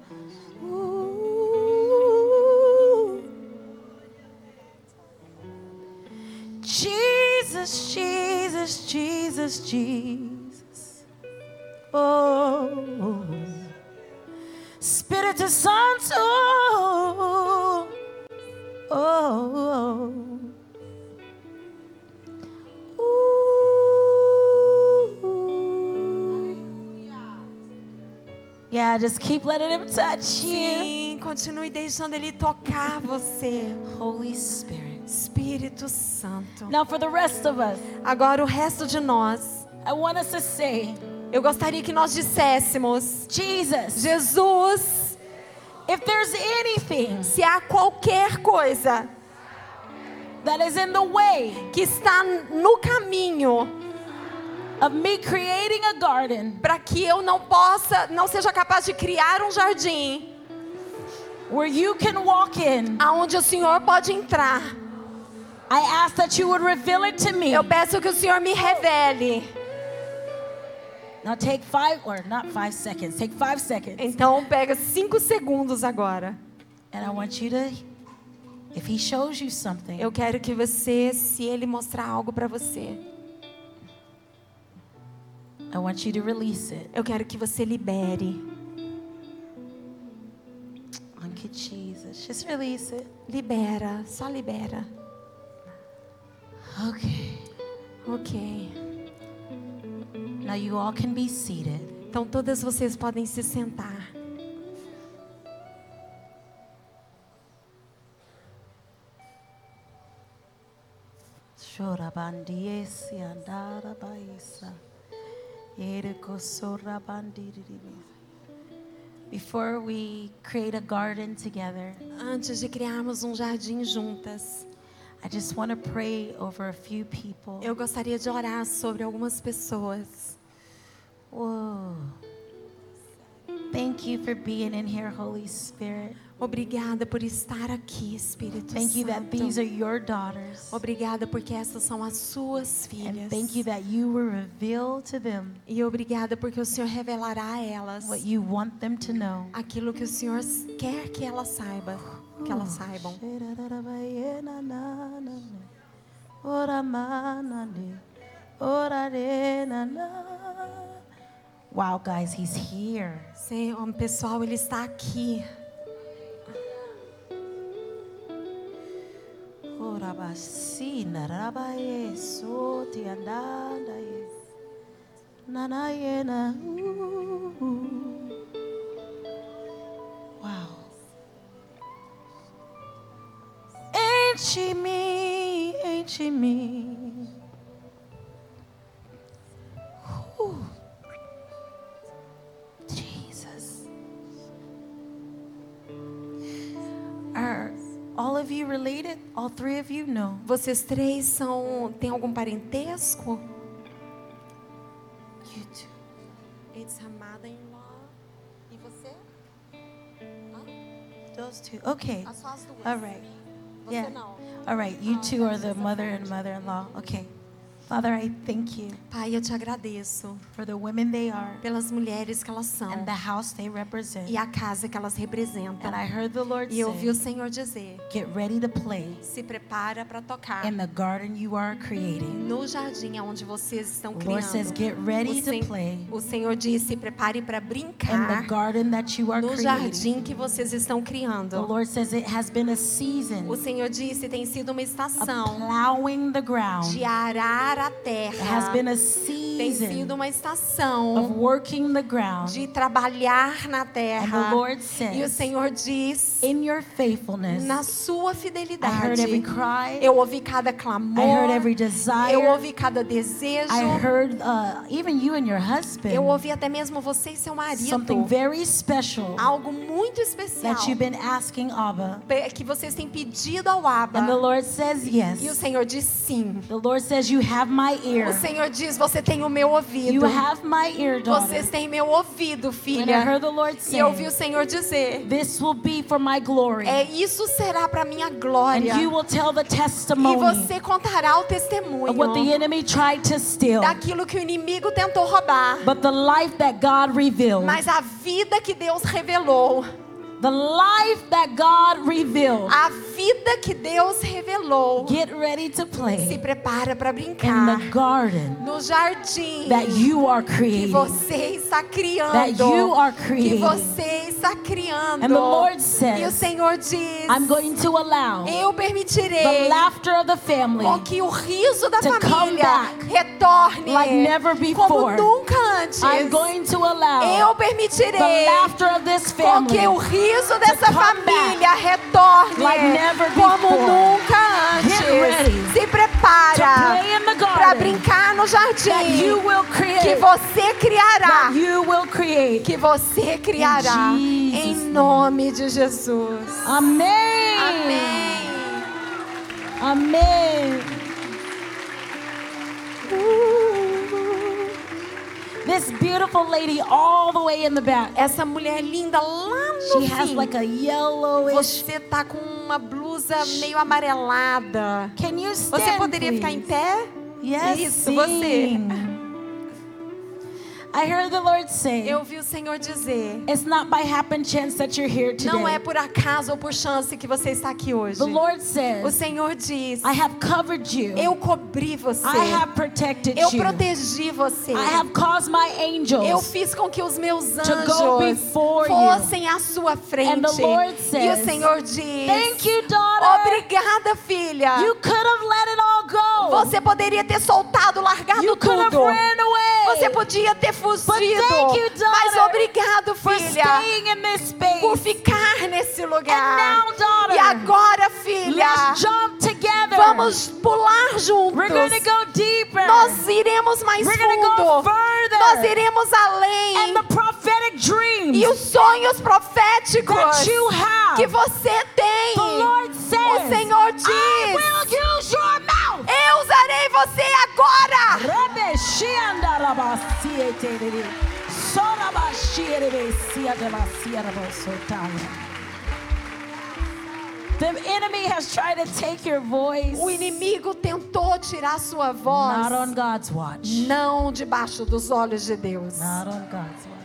Jesus, Jesus, Jesus, Jesus. Oh, Spirito Santo. Oh, Ooh. Yeah, just keep letting him touch you. Sim, continue deixando ele tocar você. Holy Spirit. Espírito Santo. Now, for the rest of us, Agora o resto de nós, I want us to say, eu gostaria que nós disséssemos: Jesus, Jesus, if there's anything se há qualquer coisa that is in the way que está no caminho para que eu não possa, não seja capaz de criar um jardim where you can walk in, aonde o Senhor pode entrar, I ask that you would reveal it to me. eu peço que o Senhor me revele. Now take five, or not five seconds, take five seconds. Então pega cinco segundos agora. And I want you to, if he shows you something, Eu quero que você, se ele mostrar algo para você, I want you to release it. eu quero que você libere. Thank you, Jesus. Just release it. Libera, só libera. Okay. Ok. Now you all can be seated. Então todas vocês podem se sentar. Shorabandiesi andara baisa. Before we create a garden together, Antes de criarmos um jardim juntas, I just want to pray over a few people. eu gostaria de orar sobre algumas pessoas. Whoa. Thank you for being in here, Holy Spirit. Obrigada por estar aqui, Espírito Thank you that Santo. these are your daughters. Obrigada porque essas são as suas filhas. And thank you that you will reveal to them E obrigada porque o Senhor revelará a elas what you want them to know. aquilo que o Senhor quer que elas saibam, que elas saibam. Wow, guys, he's here. Senhor, pessoal, ele está aqui. Korabasina rabaye soti andanda yes. Nanayena. Wow. me enche-me. Related? All three of you? No. Vocês três são têm algum parentesco? You two. It's her mother-in-law. E você? Those two. Okay. Ah, as duas. All right. Você Yeah. não. All right. You ah, two are the mother and mother-in-law. Okay. Father, I thank you Pai, eu te agradeço for the women they are pelas mulheres que elas são and the house they represent. e a casa que elas representam. And I heard the Lord E eu ouvi o say, Senhor dizer: "Get ready to play se prepara para tocar in the garden you are creating." no jardim onde vocês estão The Lord says, criando. "Get ready O, to Sen- play o Senhor diz: se prepare para in the brincar garden that you are no creating." jardim que vocês estão The criando. Lord says it has been a season O Senhor disse: tem sido uma estação plowing the ground. de arar a It has terra. been a Tem sido uma of estação working the ground. de trabalhar na terra. E o Senhor diz: in your faithfulness, na sua I heard fidelidade, eu ouvi cada clamor, eu ouvi cada desejo, I heard uh, even you and your husband. eu ouvi até mesmo você e seu Something marido. very special Algo muito especial that you've been asking Abba. pe- que vocês têm pedido ao Abba. And the Lord says E o. Senhor diz sim. The Lord says you have my O ear. Senhor diz: Você tem o meu ouvido. You have my ear, daughter. Vocês têm meu ouvido, And I filha. heard the Lord E eu ouvi o say, Senhor dizer: this will be for my glory. É isso será para minha And glória. you will tell the E testimony você contará o of what the testemunho enemy tried to steal. daquilo que o inimigo tentou roubar. But the life that God revealed, Mas a vida que Deus revelou, the life that God revealed, a vida que Deus revelou, get ready to se play prepara para in brincar the garden no jardim that you are que creating. você está criando. That you are Que creating. você está criando. And the Lord E o says, Senhor diz: I'm going to allow Eu the permitirei laughter of the family com que o riso da to come família back retorne like never como before. nunca antes. I'm going to allow Eu the permitirei laughter of this com family que o riso dessa come família retorne like como nunca antes. Se prepara para brincar no jardim will que create. você criará. Que você criará em name. nome de Jesus. Amém. Amém. Amém. This beautiful lady all the way in the back. Essa mulher linda lá no She has fim. like a yellowish. Você tá com uma blusa meio amarelada. Can you stand, Você poderia ficar em please? pé? Yes, Isso, você. I heard the Lord say, Eu vi o Senhor dizer: it's not by happen chance that you're here today. Não é por acaso ou por chance que você está aqui hoje. The Lord O says, Senhor diz: I have covered you. Eu cobri você. I have protected Eu you. protegi você. I have caused my angels. Eu fiz com que os meus to go anjos before you. fossem à sua frente. And the Lord e says, o Senhor diz: Thank you, daughter. Obrigada, filha. You could have let it all go. Você poderia ter soltado, largado you could have tudo. ran away. Você podia ter fugido. Thank you, daughter, Mas obrigado, filha, por ficar nesse lugar. And now, daughter, e agora, filha, Let's jump together. vamos pular juntos. We're going to go deeper. Nós iremos mais We're gonna go fundo. further. Nós iremos além. and the prophetic dreams E os sonhos proféticos que você tem. o Senhor diz: usarei você agora. The enemy has tried to take your voice. O inimigo tentou tirar sua voz. Not on God's watch. Não debaixo dos olhos de Deus. Not on God's watch.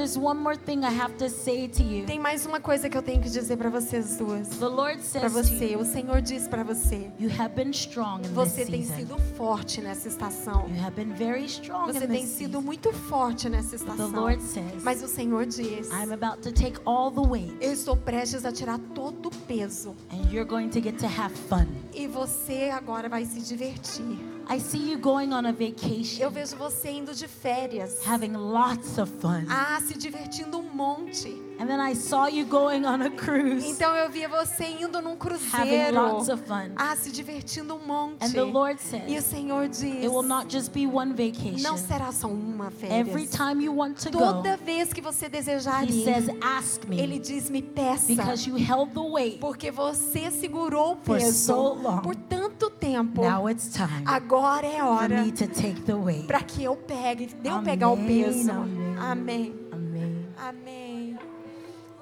There's one more thing I have to say to you. Tem mais uma coisa que eu tenho que dizer para vocês duas. The Lord Para says to você, you, o Senhor diz para você. you have been strong in this Você tem season. sido forte nessa estação. You have been very strong Você in tem this sido season. muito forte nessa The estação. Lord says, Mas o Senhor diz: I'm about to take all the weight Eu estou prestes a tirar todo o peso. and you're going to get to have fun. E você agora vai se divertir. I see you going on a vacation, Eu vejo você indo de férias. having lots of fun. Ah, se divertindo um monte. And then I saw you going on a cruise, Então eu via você indo num having cruzeiro. lots of fun. Ah, se divertindo um monte. And the Lord E o Senhor diz: it will not just be one vacation. Não será só uma Every férias. time you want to go, Toda vez que você desejar He ir, says, ask Ele me, diz: Me peça. because you held the weight. Porque você segurou o peso so long. por tanto tempo. Now it's time Agora é hora me to take the weight. para que eu pegue, de eu Amém, pegar o peso. amém. Amém. Amém. Amém.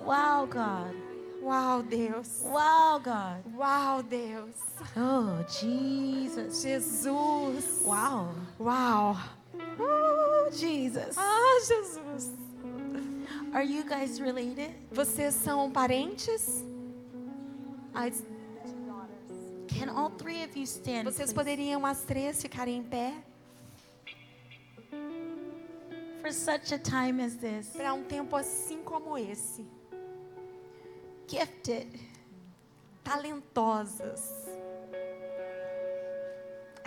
Wow, God. Uau, Deus. Wow, God. Uau, Deus. Oh, Jesus. Jesus. Wow. Uau. Oh, Jesus. Ah, Jesus. Are you guys related? Vocês são parentes? As- Can all three of you stand? Vocês please? poderiam as três ficarem em pé For such a time as this. para um tempo assim como esse? Gifted. Talentosas.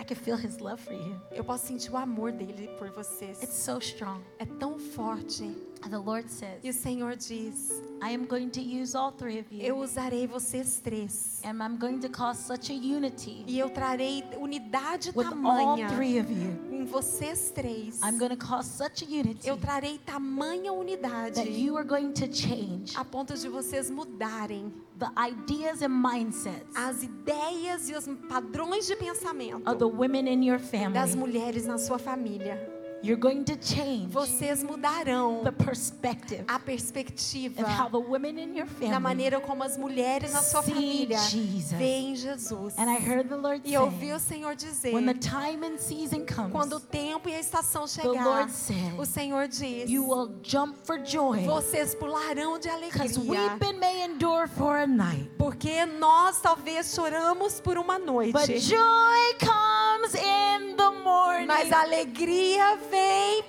I can feel his love for you. Eu posso sentir o amor dele por vocês. It's so strong. É tão forte. And the Lord says, E o Senhor diz: I am going to use all three of Eu you. usarei vocês três. And I'm going to cause such a unity E eu trarei unidade with all three of you. Vocês três. I'm going to cause such a unity Eu trarei tamanha unidade that you are going to change a ponto de vocês mudarem the ideas and mindsets as ideias e os padrões de pensamento of the women in your das family. mulheres na sua família. You're going to change Vocês mudarão the perspective a perspectiva of how the women in your da family. maneira como as mulheres na sua família Jesus. veem Jesus. And I heard the Lord E eu ouvi say, o Senhor dizer: when the time and season quando o comes, tempo e a estação the chegar, Lord said, o Senhor diz: you will jump for joy. vocês pularão de alegria. weeping may endure for a night, Porque nós talvez choramos por uma noite, but joy comes in the morning. mas a alegria vem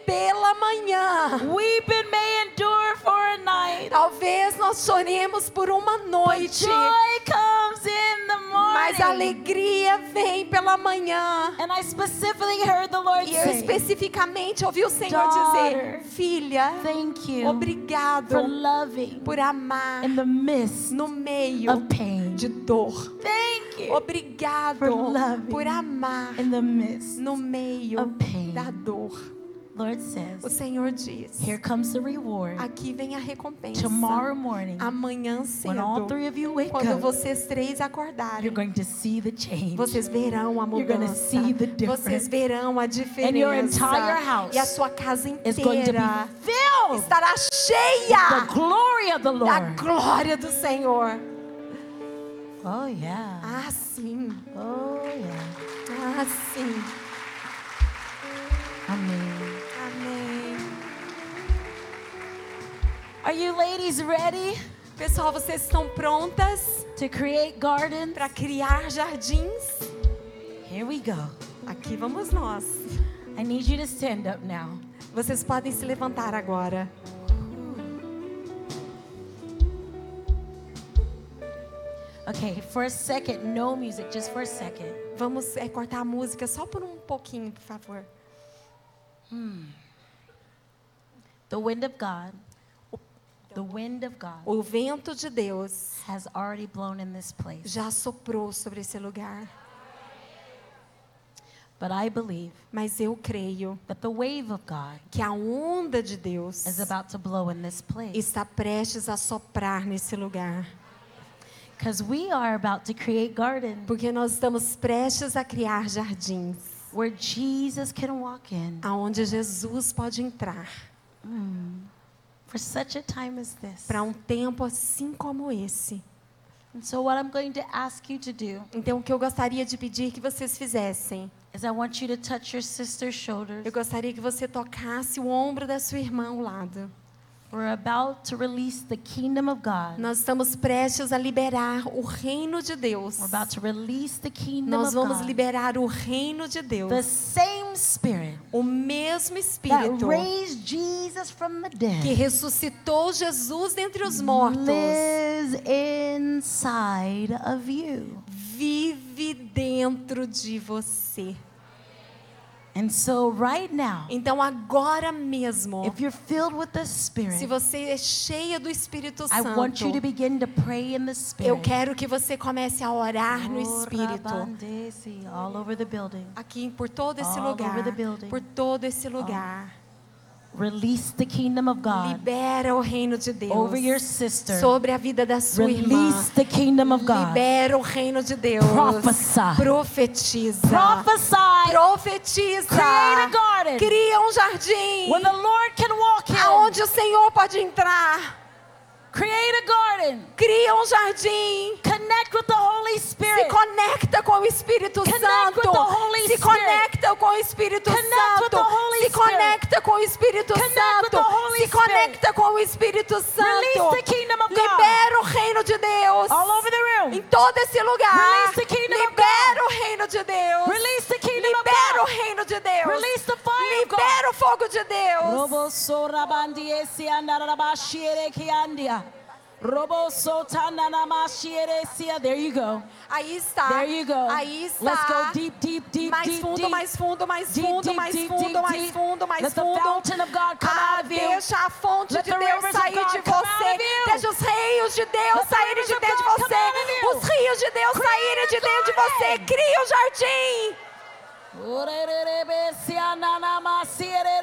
pela manhã. Weeping may endure for a night, Talvez nós choremos por uma but noite, joy comes in the Mas a morning. alegria vem pela manhã. And I specifically heard the Lord E eu say, especificamente ouvi o Senhor dizer: Filha, Thank you obrigado for loving por amar in the midst no meio of pain. de dor. Thank you Obrigado for loving por amar in the midst no meio of pain. da dor. Lord O says, Senhor diz: Here comes the reward. Aqui vem a recompensa. Tomorrow morning, Amanhã when all cedo, three of you wake quando up, vocês três acordarem, you're going to see the change. vocês verão a You're mudança. see the difference. Vocês verão a diferença. your entire house e a sua casa It's going to inteira be filled estará with the cheia glory of the da Lord. glória do Senhor. Oh, yeah. Ah, sim. Oh, yeah. Ah, sim. Amém. Are you ladies ready Pessoal, vocês estão prontas to create gardens? para criar jardins? Here we go. Aqui vamos nós. I need you to stand up now. Vocês podem se levantar agora. Okay, for a second, no music, just for a second. Vamos é, cortar a música só por um pouquinho, por favor. God, the wind of God O vento de Deus has already blown in this place. já soprou sobre esse lugar. But I believe Mas eu creio that the wave of God que a onda de Deus is about to blow in this place. está prestes a soprar nesse lugar. Because we are about to create gardens Porque nós estamos prestes a criar jardins. where Jesus can walk in aonde Jesus pode entrar for para um tempo assim como esse. And so, what I'm going to ask you to do Então, o que eu gostaria de pedir que vocês fizessem, is I want you to touch your sister's shoulders. eu gostaria que você tocasse o ombro da sua irmã ao lado. Nós estamos prestes a liberar o reino de Deus. We're about to release the kingdom Nós vamos liberar o reino de Deus. The same Spirit O mesmo that Espírito raised Jesus from the que ressuscitou Jesus dentre os mortos lives inside of you. vive dentro de você. And so, right now, Então, agora mesmo, if you're filled with the Se Spirit, você é cheia do Espírito I want you to Santo, begin to pray in the Spirit. eu quero que você comece a orar no Oh, Espírito. rabandesi, All over the building. Aqui por todo esse All lugar. Por todo esse lugar. Release the kingdom of God Libera o reino de Deus over your sister. sobre a vida da sua irmã. Release the kingdom of God. Libera o reino de Deus. Prophesy. Profetiza. Prophesy. Profetiza. Create a garden. Cria um jardim. When the Lord can walk in. Aonde o Senhor pode entrar. Create a garden. Cria um jardim. Connect with the Holy Se Spirit. conecta com o Espírito Connect Santo. with the Holy Se conecta com o Espírito Connect Santo. with the Holy Se conecta com o Espírito Connect with Santo. the Holy Se conecta com o Espírito Release Santo. the kingdom of God. Libera o reino de Deus. All over the room. Em todo esse lugar. Release the kingdom of Libera o reino de Deus. Release the kingdom of Libera o God. reino de Deus. Release the fire of God. Libera o fogo de Deus. There you go. Aí está. There you go. Aí está. Let's go deep, deep, deep, mais fundo, deep. mais fundo, mais Deep, fundo, deep, mais fundo, deep, mais fundo, mais fundo. Ah, deixa a fonte de Deus sair de você. Deixa os rios de Deus saírem de dentro de você. Os rios de Deus saírem de dentro de você. Cria um jardim. Orerebe sia nanamasiere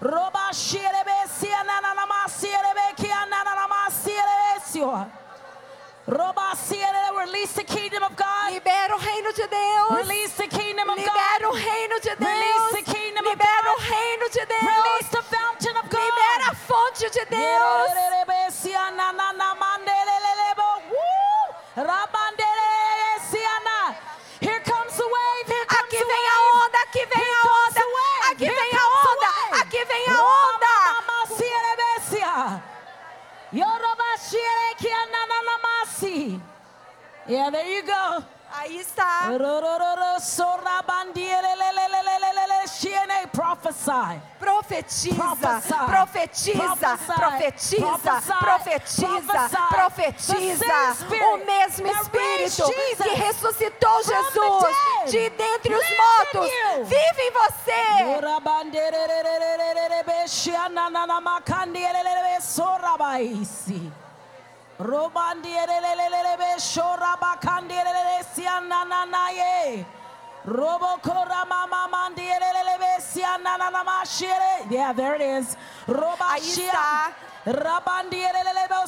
robashiere kia. Robashiere sia nanamasiere kia nanamasiere sio. Robasiere release the kingdom of God. Libera o reino de Deus. Release the kingdom of Libera o God. reino de Release the Deus. kingdom of Libera God. o reino de Release Deus. the fountain of God. Libera a fonte de Deus. There you go. Aí está. Prophesy. Profetiza, profetiza, profetiza, profetiza, profetiza. O mesmo Espírito que ressuscitou Jesus de dentre os mortos vive em você. Robandierelelelebe, shorabakandielelele, sianananaye. Robokoramamamandierelelebe, sianananamashiere. Yeah, there it is. Robashia.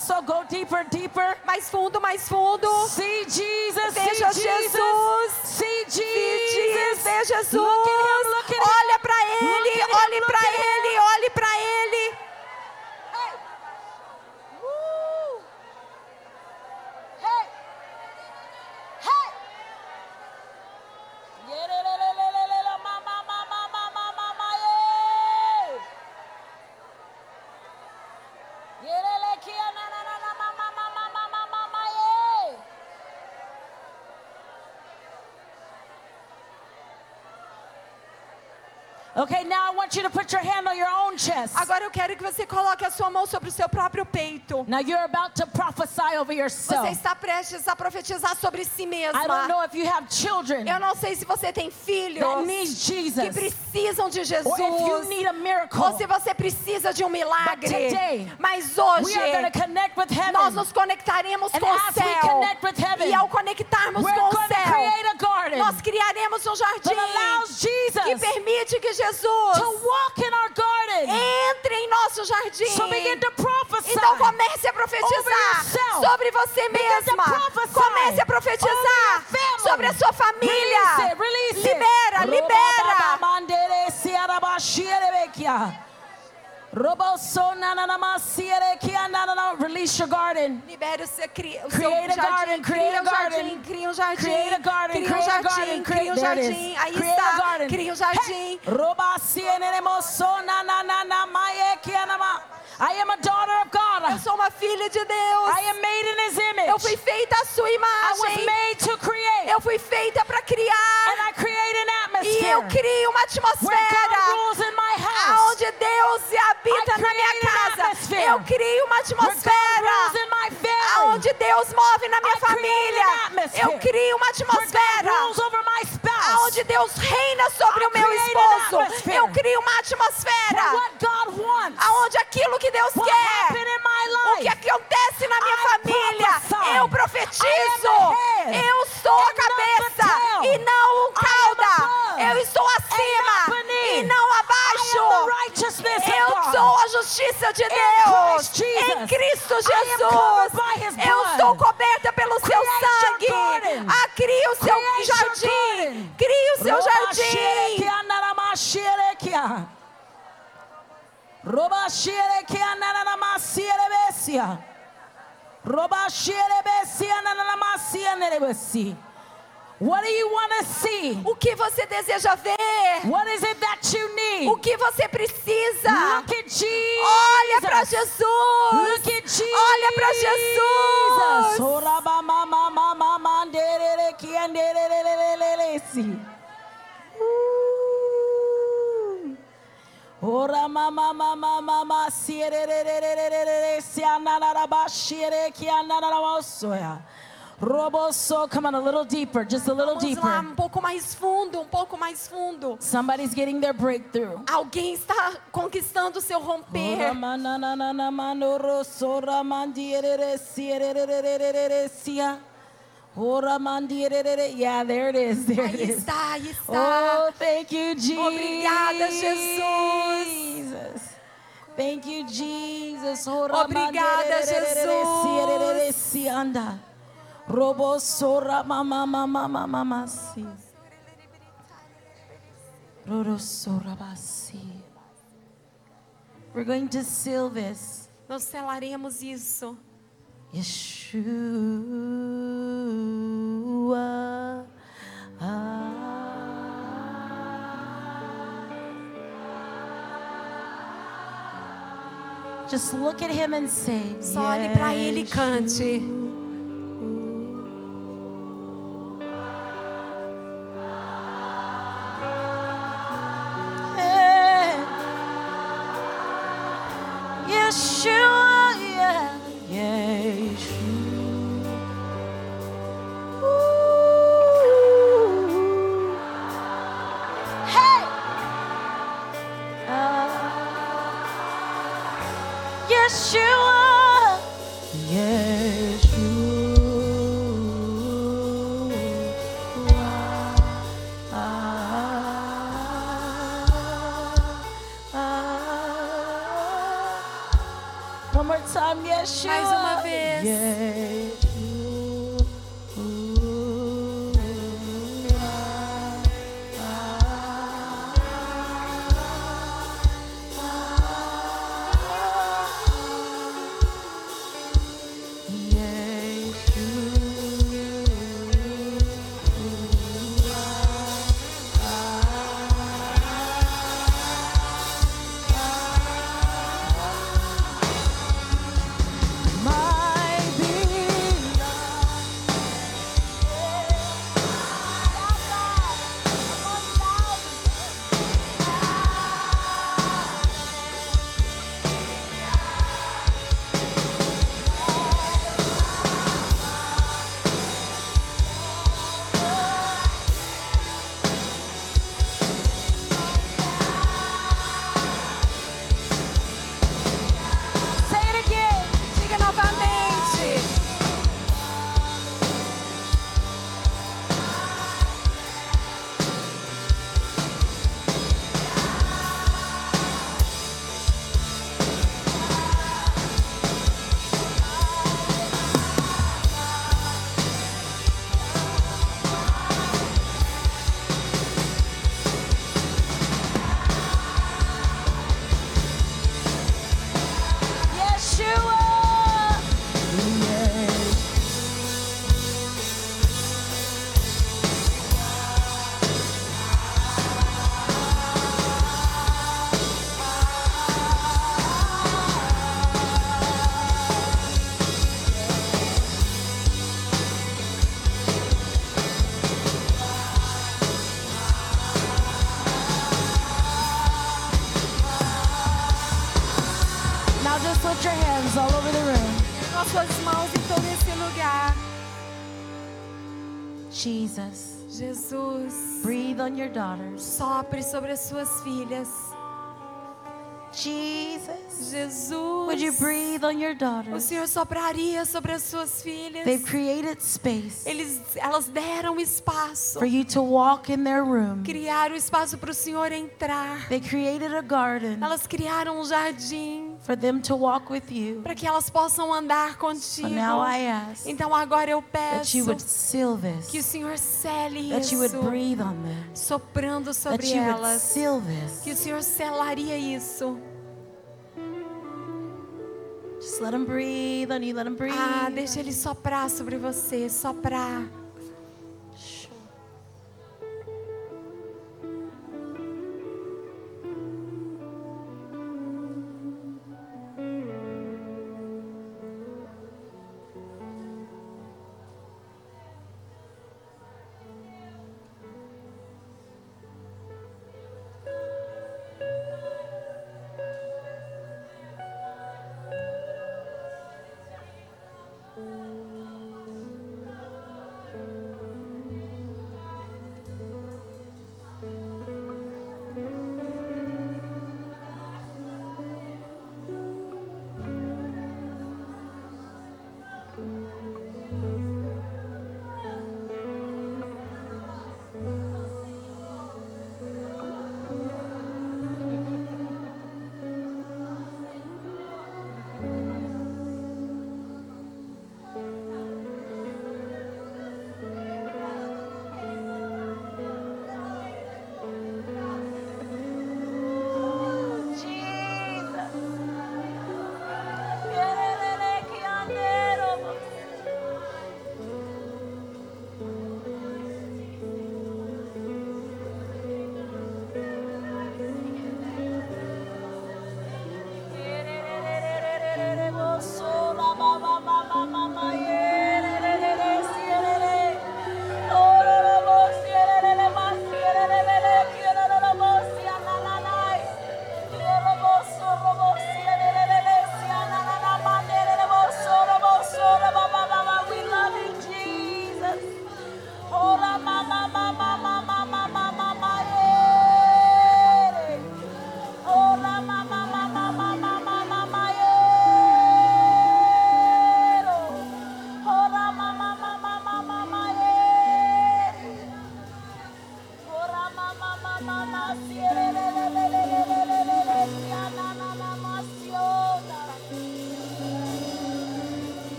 So go deeper, deeper. Mais fundo, mais fundo. See Jesus, Veja see Jesus, Jesus. see Veja Jesus. Vê Jesus. Look at him, look at. Olha para ele, olhe para ele, olhe para ele. Want you to put your hand on your own chest. Agora eu quero que você coloque a sua mão sobre o seu próprio peito. Now you're about to prophesy over yourself. Você está prestes a profetizar sobre si I don't mesma. know if you have children Eu não sei se você tem filhos that need que Jesus precisam de Jesus. or if you need a miracle. Ou se você precisa de um milagre. But today, Mas We hoje are going to connect with heaven. nós nos conectaremos And com o as we céu. connect with heaven, E ao conectarmos We're com o going to céu, create a garden nós criaremos um jardim that allows Jesus que permite que Jesus to walk in our garden. entre em nosso jardim. So begin to prophesy. Então comece a profetizar sobre você mesma. Comece a profetizar sobre a sua família. Release it, release it. Libera, libera. Release your garden. Libere o seu, cri, o seu Create a jardim. garden, cria create um a garden. jardim, cria um jardim. Create a garden, cria um a jardim, garden, cria um jardim. Aí a está, garden. cria um jardim. I am a daughter of God. Eu sou uma filha de Deus. I am made in His image. Eu fui feita à sua I was imagem. made to create. Eu fui feita para criar. And I create an E eu atmosphere crio uma where God atmosfera rules in my house. aonde Deus eu crio uma atmosfera onde Deus move na minha família. Eu crio uma atmosfera onde Deus reina sobre o meu esposo. Eu crio uma atmosfera onde aquilo que Deus quer, o que acontece na minha família, eu profetizo. Eu sou a cabeça e não o cauda. Eu estou acima e não abaixo. Eu sou a justiça de Deus. Em Cristo Jesus. Eu sou coberta pelo seu sangue. Ah, cria o seu jardim. Cria o seu jardim. Robashere que anana masiere besia. Robashere besia anana masiere besia. What do you want to see? O que você deseja ver? What is it that you need? O que você precisa? Look at Jesus. Olha para Jesus. Look at Jesus. Olha para Jesus. Ora mama mama mama sierererererere sianaraba shierekianaramosoya. Roboso, come on a little deeper, just a little Vamos lá, deeper. um pouco mais fundo, um pouco mais fundo. Somebody's getting their breakthrough. Alguém está conquistando o seu romper. Yeah, there it is. There it Aí is. está, aí está. Oh, thank you, Jesus. Obrigada, Jesus. Thank you, Jesus. Obrigada, Jesus. Anda. Robo sora mama mama mama mama si. Roro sora basi. We're going to seal this. Nós selaremos isso. Yeshua. Just look at him and say, Só olhe para ele e cante. Jesus, Jesus. breathe on your daughters. Sopre sobre as suas filhas. Jesus, Jesus. would you breathe on your O daughters? Senhor sopraria sobre as suas filhas. They've created space Eles, elas deram espaço. for you to walk in their room. Criaram espaço para o Senhor entrar. They created a garden Elas criaram um jardim for them to walk with you. para que elas possam andar So contigo. now I ask Então agora eu that you peço would seal que o this, Senhor cele that you would isso, breathe on them, soprando that sobre you would elas. Que o this. Senhor selaria isso. Just let them breathe on you, let them breathe. Ah, deixa Ele soprar sobre você, soprar.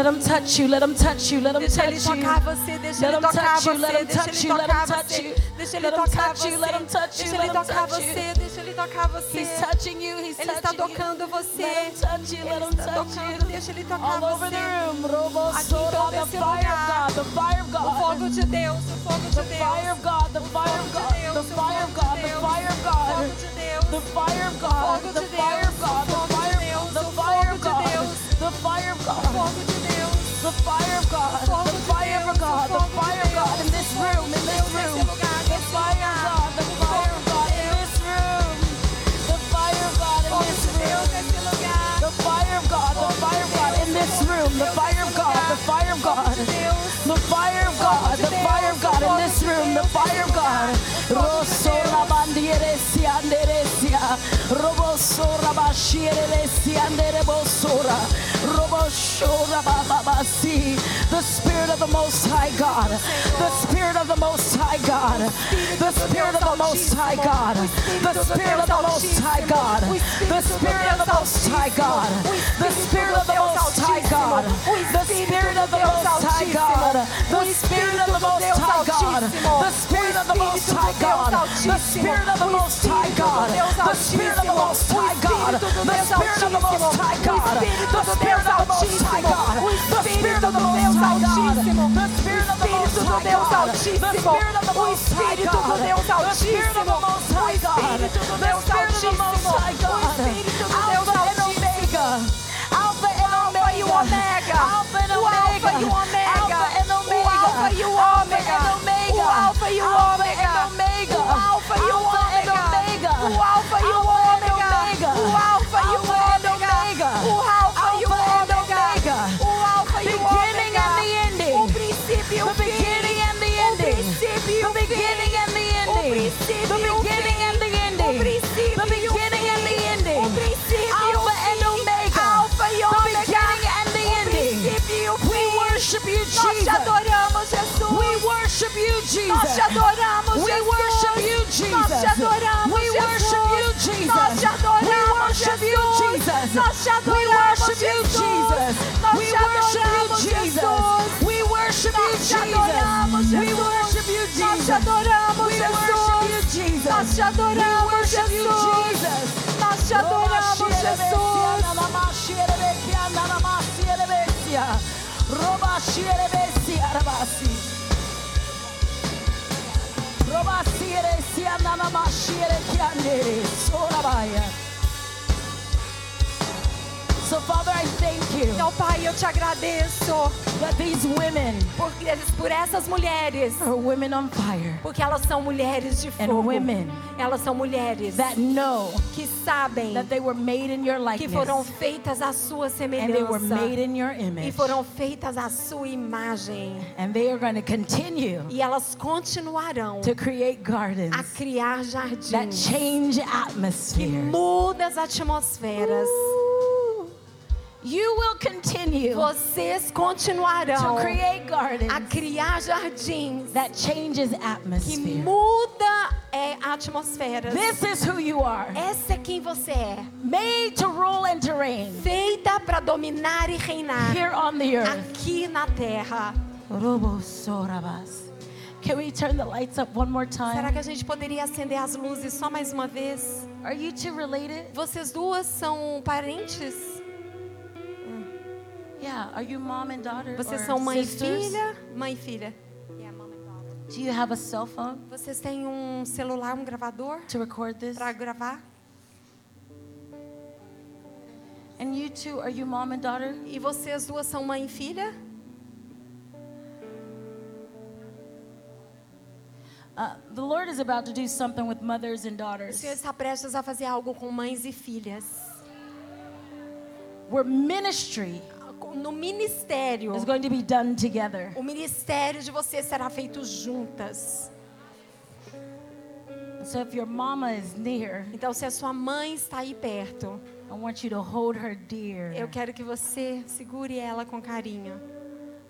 Let him touch you. Let him touch you. Let him touch you. tocar você, deixa Let him touch you, let him touch you, let him touch you. Let him touch you, let him touch you, let him touch you. você, deixa ele tocar você. He's touching you. He's Ele está touching tocando você. Let him touch you. Let him touch you. deixa ele tocar All over the room. Aqui em todo the esse fire of lugar. God. The fire of O God. fogo de Deus, o fogo de The fire of God. The fire of God. The fire of God. The fire of God. Fogo de Deus. The fire of God, the fire of God, fire of God, the fire of God, the fire of God in this room, in this room, the fire of. God, the fire of God in this room, the fire of God. The fire of God, the fire of God in this room, the fire of God, the fire of God, the fire of God, the fire of God in this room, the fire of God. Rosso rabandiere si si. The Spirit of the Most High God, the Spirit of the Most High God, the Spirit of the Most High God, the Spirit of the Most High God, the Spirit of the Most High God, the Spirit of the Most High God, the Spirit of the Most High God, the Spirit of the Most High God, the Spirit of the Most High God, the Spirit of the Most High God, the Spirit of the Most High God, the Spirit of the Most High God, the Spirit of the Most High God, the Spirit of the Most High God, the do Deus Altíssimo, o Espírito do Deus Altíssimo, o Espírito do Deus Altíssimo, o Espírito do Deus Altíssimo. Alpha e Omega, Alpha e Omega, Alpha and Omega, Alpha and Omega, Alpha e Omega, Alpha e Omega. Jesus. We worship you, Jesus. We worship you, Jesus. We worship you, Jesus. We worship you, Jesus. We worship you, Jesus. We worship you, Jesus. Nós te adoramos, Jesus. Roba siere siana na mashiere kianere sorabaya. So Father, I thank you Então, Pai, eu te agradeço that these women por, por essas mulheres. are women on fire Porque elas são mulheres de and fogo. women Elas são mulheres that know que sabem that they were made in your que foram likeness feitas à sua and they were made semelhança in your e image. foram feitas à sua imagem. And they are going to continue E elas continuarão to create gardens a criar that jardins change que atmospheres. mudam as atmosferas. You will continue Vocês to continuarão create gardens a criar jardins that changes que atmosphere. muda é, atmosferas. This is who you are. Essa é quem você é. Made to rule and to reign Feita para dominar e reinar here on the earth. aqui na terra. Can we turn the lights up one more Será time? que a gente poderia acender as luzes só mais uma vez? Are you two related? Vocês duas são parentes? Yeah. Are you mom and daughter? Vocês or são mãe e sisters? filha? Mãe e filha. Yeah, mom and daughter. Do you have a cell phone Vocês têm um celular, um gravador to record this? para gravar? And you two, are you mom and daughter? E vocês duas são mãe e filha? Uh, the Lord is about to do something with mothers and O daughters. Senhor está prestes a fazer algo com mães e filhas. Where ministry No ministério, is going to be done together. o ministério de vocês será feito juntas. So if your mama is near, Então, se a sua mãe está aí perto, I want you to hold her dear. eu quero que você segure ela com carinho.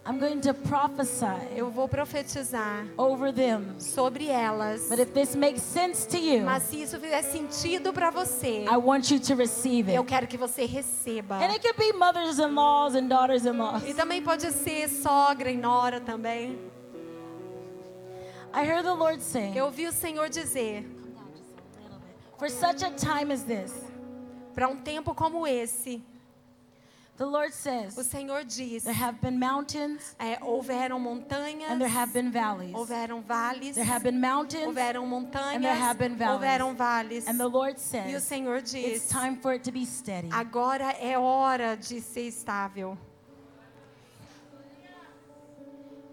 I'm going to prophesy Eu vou profetizar over them. sobre elas. But if this makes sense to you, Mas se isso fizer sentido para você, I want you to receive eu it. quero que você receba. And it could be mothers-in-laws and daughters-in-laws. E também pode ser sogra e nora também. I heard the Lord saying, Eu ouvi o Senhor dizer, for such a time as this, para um tempo como esse, the Lord o says, Senhor diz, there have been mountains é, houveram montanhas, and there have been valleys. houveram vales, There have been mountains houveram and there montanhas, have been valleys. houveram vales. And the Lord E o says, Senhor it's diz, time for it to be steady. agora é hora de ser estável.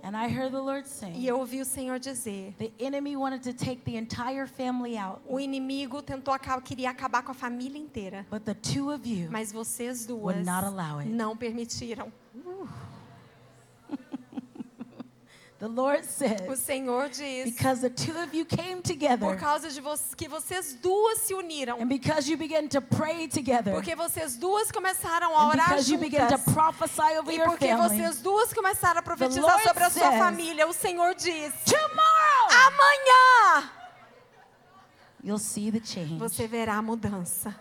And I heard the Lord E saying, eu ouvi o Senhor dizer, the enemy wanted to take the entire family out, o inimigo tentou aca- queria acabar com a família inteira, but the two of you mas vocês duas would not allow it. não permitiram. The Lord O says, Senhor diz, because the two of you came together por causa de vo que vocês duas se uniram, and because you began to pray together porque vocês duas começaram a orar because you began to juntas. prophesy over E your porque family, vocês duas começaram a profetizar sobre a sua says, família, o Senhor diz: tomorrow amanhã you'll see the change. você verá a mudança.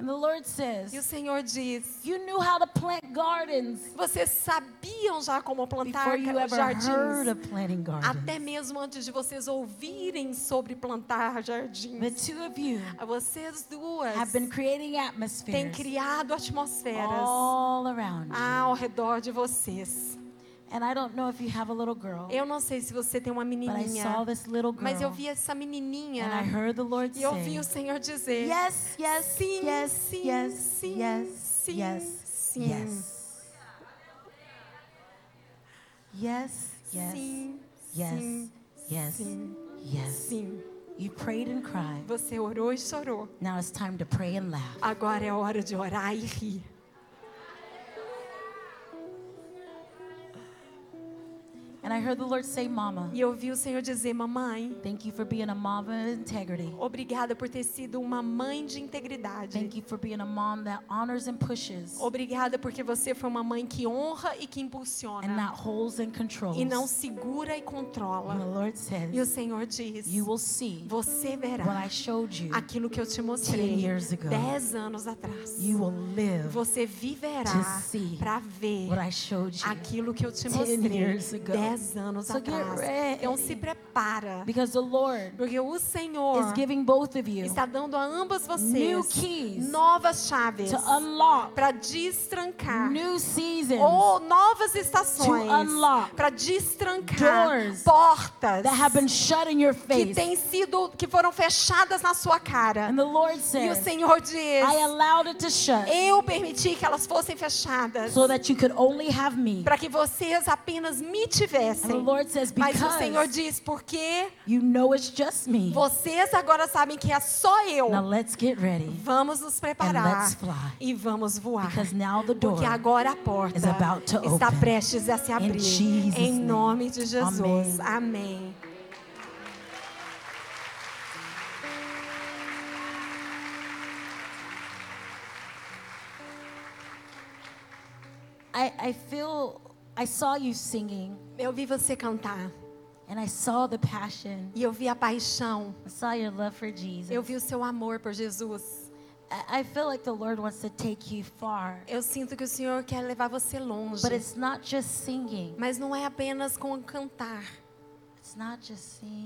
And the Lord E o says, Senhor diz: you knew how to plant gardens vocês sabiam já como plantar before you ever heard jardins, of planting até mesmo antes de vocês ouvirem sobre plantar The jardins. two of you Vocês duas have been creating têm atmospheres criado atmosferas all around you. ao redor de vocês. Girl, Eu não sei se você tem uma but I menininha, saw this little mas eu girl vi essa menininha and I heard the Lord e eu vi o Senhor dizer: Yes, yes, Sim, yes, sim, yes, sim, yes, sim, yes, sim. yes. Yes, yes, Sim, yes, sim, yes, sim, yes. sim. You prayed and cried. Você orou e chorou. Now it's time to pray and laugh. Agora é hora de orar e rir. And I heard the Lord say, Mama, E eu vi o Senhor dizer: Mamãe, thank you for being a mom of integrity. obrigada por ter sido uma mãe de integridade. Thank you for being a mom that honors and pushes Obrigada porque você foi uma mãe que honra e que and impulsiona. not holds and controls. E não segura e And the controla. Lord E o says, Senhor diz: you will see Você what verá I showed you. aquilo que eu te 10 mostrei years ago. dez anos atrás. You will live Você viverá to see para ver what I showed you. aquilo que eu te 10 mostrei years ago. dez anos So atrás. ready. Então se prepara, Because the Lord porque o Senhor is giving both of you está dando a ambas new vocês keys novas chaves para destrancar new seasons ou novas estações para destrancar doors portas that have been shut in your que face. têm sido que foram fechadas na sua cara. And the Lord E o says, Senhor diz: I allowed it to shut Eu permiti que elas fossem fechadas so that you could only have me. para que vocês apenas me the tivessem. Says, Mas o Senhor diz: Porque you know it's just me. vocês agora sabem que é só eu. Now let's get ready. Vamos nos preparar e vamos voar. Porque agora a porta está prestes a se abrir. Em nome de Jesus. Amém. Amém. I, I feel, I saw you singing Eu vi você cantar and I saw the passion. e eu vi a paixão. I saw your love for Jesus. Eu vi o seu amor por Jesus. I feel like the Lord wants to take you far. Eu sinto que o Senhor quer levar você longe. But it's not just singing. Mas não é apenas com cantar.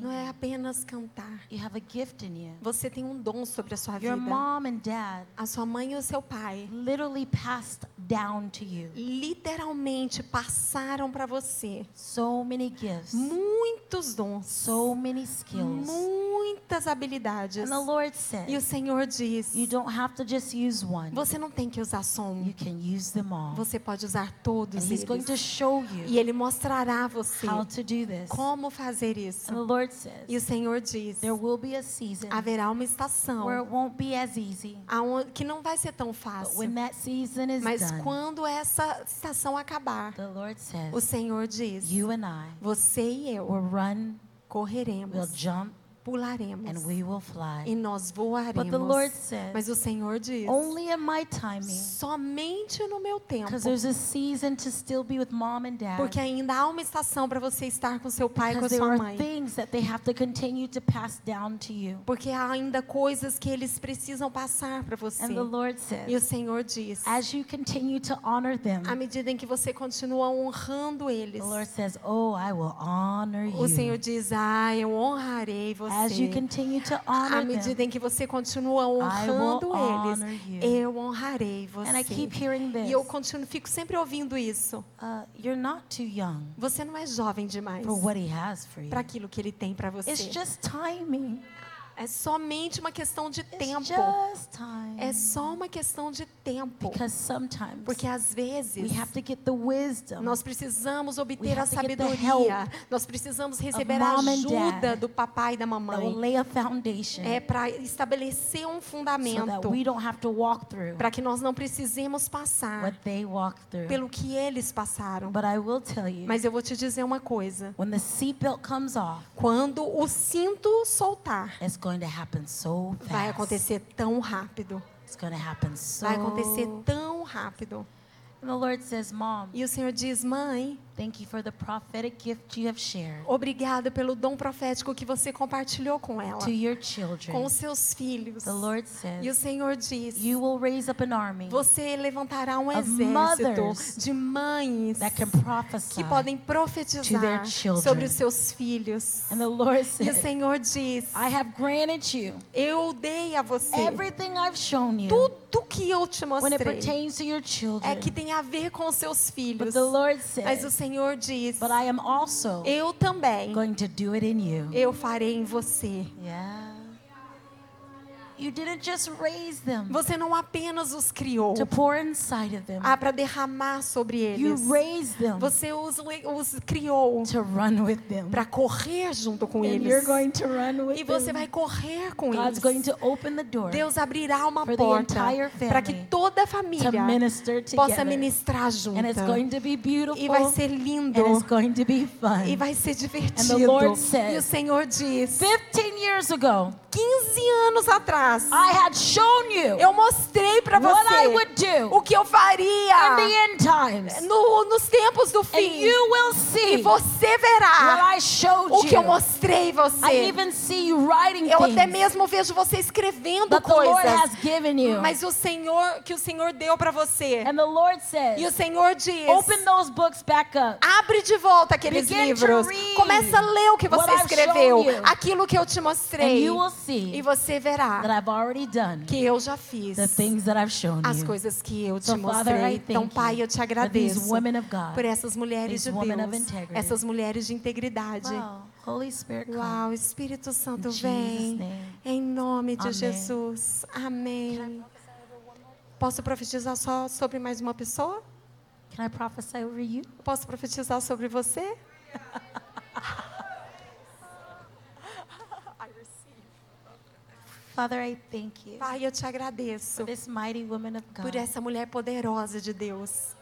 Não é apenas cantar. You have a gift in you. Você tem um dom sobre a sua vida. Your mom and dad A sua mãe e o seu pai literally passed down to you literalmente passaram para você so many gifts, muitos dons, so many skills. muitas habilidades. And the Lord E o says, Senhor diz: you don't have to just use one. você não tem que usar só um, You can use them all. você pode usar todos And He's going to eles. show you E Ele mostrará a você how to do this. como fazer isso. And the Lord E o says, Senhor diz: there will be a season haverá uma estação easy. que não vai ser tão fácil. when that season is Mas done, quando essa estação acabar, Lord o says, Senhor diz: você e eu will run, we'll correremos, jump, pularemos and we will fly. e nós But the Lord voaremos. says, Mas o Senhor diz: only in my timing. somente no meu tempo. Because there's a season to still be with mom and dad. Porque ainda há uma estação para você estar com seu pai e com a Because there sua are mãe. things that they have to continue to pass down to you. Porque há ainda coisas que eles precisam passar para você. And the Lord E o says, Senhor diz: as you continue to honor them, à medida em que você continua honrando eles, the Lord says, oh, I will honor o Senhor you. diz: Ah, eu honrarei you você. continue to À medida em que você continua honrando eles, you. eu honrarei And I você. keep hearing E eu this. continuo, fico sempre ouvindo isso. Uh, you're not too young Você não é jovem demais for what He has for you. para aquilo que Ele tem para você. É somente uma questão de tempo. É só uma questão de tempo. Because sometimes Porque às vezes we have to get the wisdom nós precisamos obter a sabedoria. Nós precisamos receber a ajuda do papai e da mamãe. É para estabelecer um fundamento para que nós não precisemos passar pelo que eles passaram. But I will tell you, Mas eu vou te dizer uma coisa. Quando o cinto soltar, it's going to happen so fast. vai acontecer tão rápido. It's going to happen so. Vai acontecer tão rápido. And the Lord says, Mom, E o Senhor diz: Mãe, thank you for the prophetic gift you have shared obrigada pelo dom profético que você compartilhou com ela, to your com children. os seus filhos. The Lord E o says, Senhor diz: you will raise up an army Você levantará um of exército mothers de mães that can prophesy. que podem to profetizar their children. sobre os seus filhos. And the Lord E o says, Senhor diz: I have granted you Eu dei a você everything I've shown you tudo que eu te when it mostrei. pertains to your children. É que tem a ver com os seus But filhos. the Lord Mas o says, Senhor diz: but I am also Eu também going to do it in you. eu farei em você. Yeah. You didn't just raise them Você não apenas os criou to pour inside of them. ah, para derramar sobre You eles. raised them Você os, os criou to run with them. para correr junto com And eles. you're going to run with E você them. vai correr com God's eles. going to open the door Deus abrirá uma porta para que toda a to família minister possa ministrar And it's junto. going to be E beautiful. vai ser And lindo. it's going to be fun. E vai ser divertido. Lord says, E o Senhor diz: 15 years ago, 15 anos atrás, I had shown you eu mostrei para what I você would do o que eu in faria the end times. no- nos tempos do And fim. you will E see você what verá I showed o que eu mostrei I você. even see you writing Eu até mesmo vejo você escrevendo that the Lord has coisas. given you. Mas o Senhor, que o Senhor deu para você. And the Lord E o says, Senhor diz: open those books back up. Abre de volta aqueles Begin livros. Começa a ler o que what você escreveu, aquilo que eu te And mostrei. E see você verá that I've already done que eu já fiz the things that I've shown as you. coisas que eu te So, Father, I mostrei. Então, thank Pai, eu te agradeço women of God. por essas mulheres de Deus, essas mulheres de integridade. Wow. Holy Spirit, come. Uau, Espírito Santo In Jesus' vem name. em nome de Amém. Jesus. Amém. Posso profetizar só sobre mais uma pessoa? Can I prophesy over you? Posso profetizar sobre você? Father, I thank you Pai, eu te agradeço for this mighty woman of por God. essa mulher poderosa de Deus,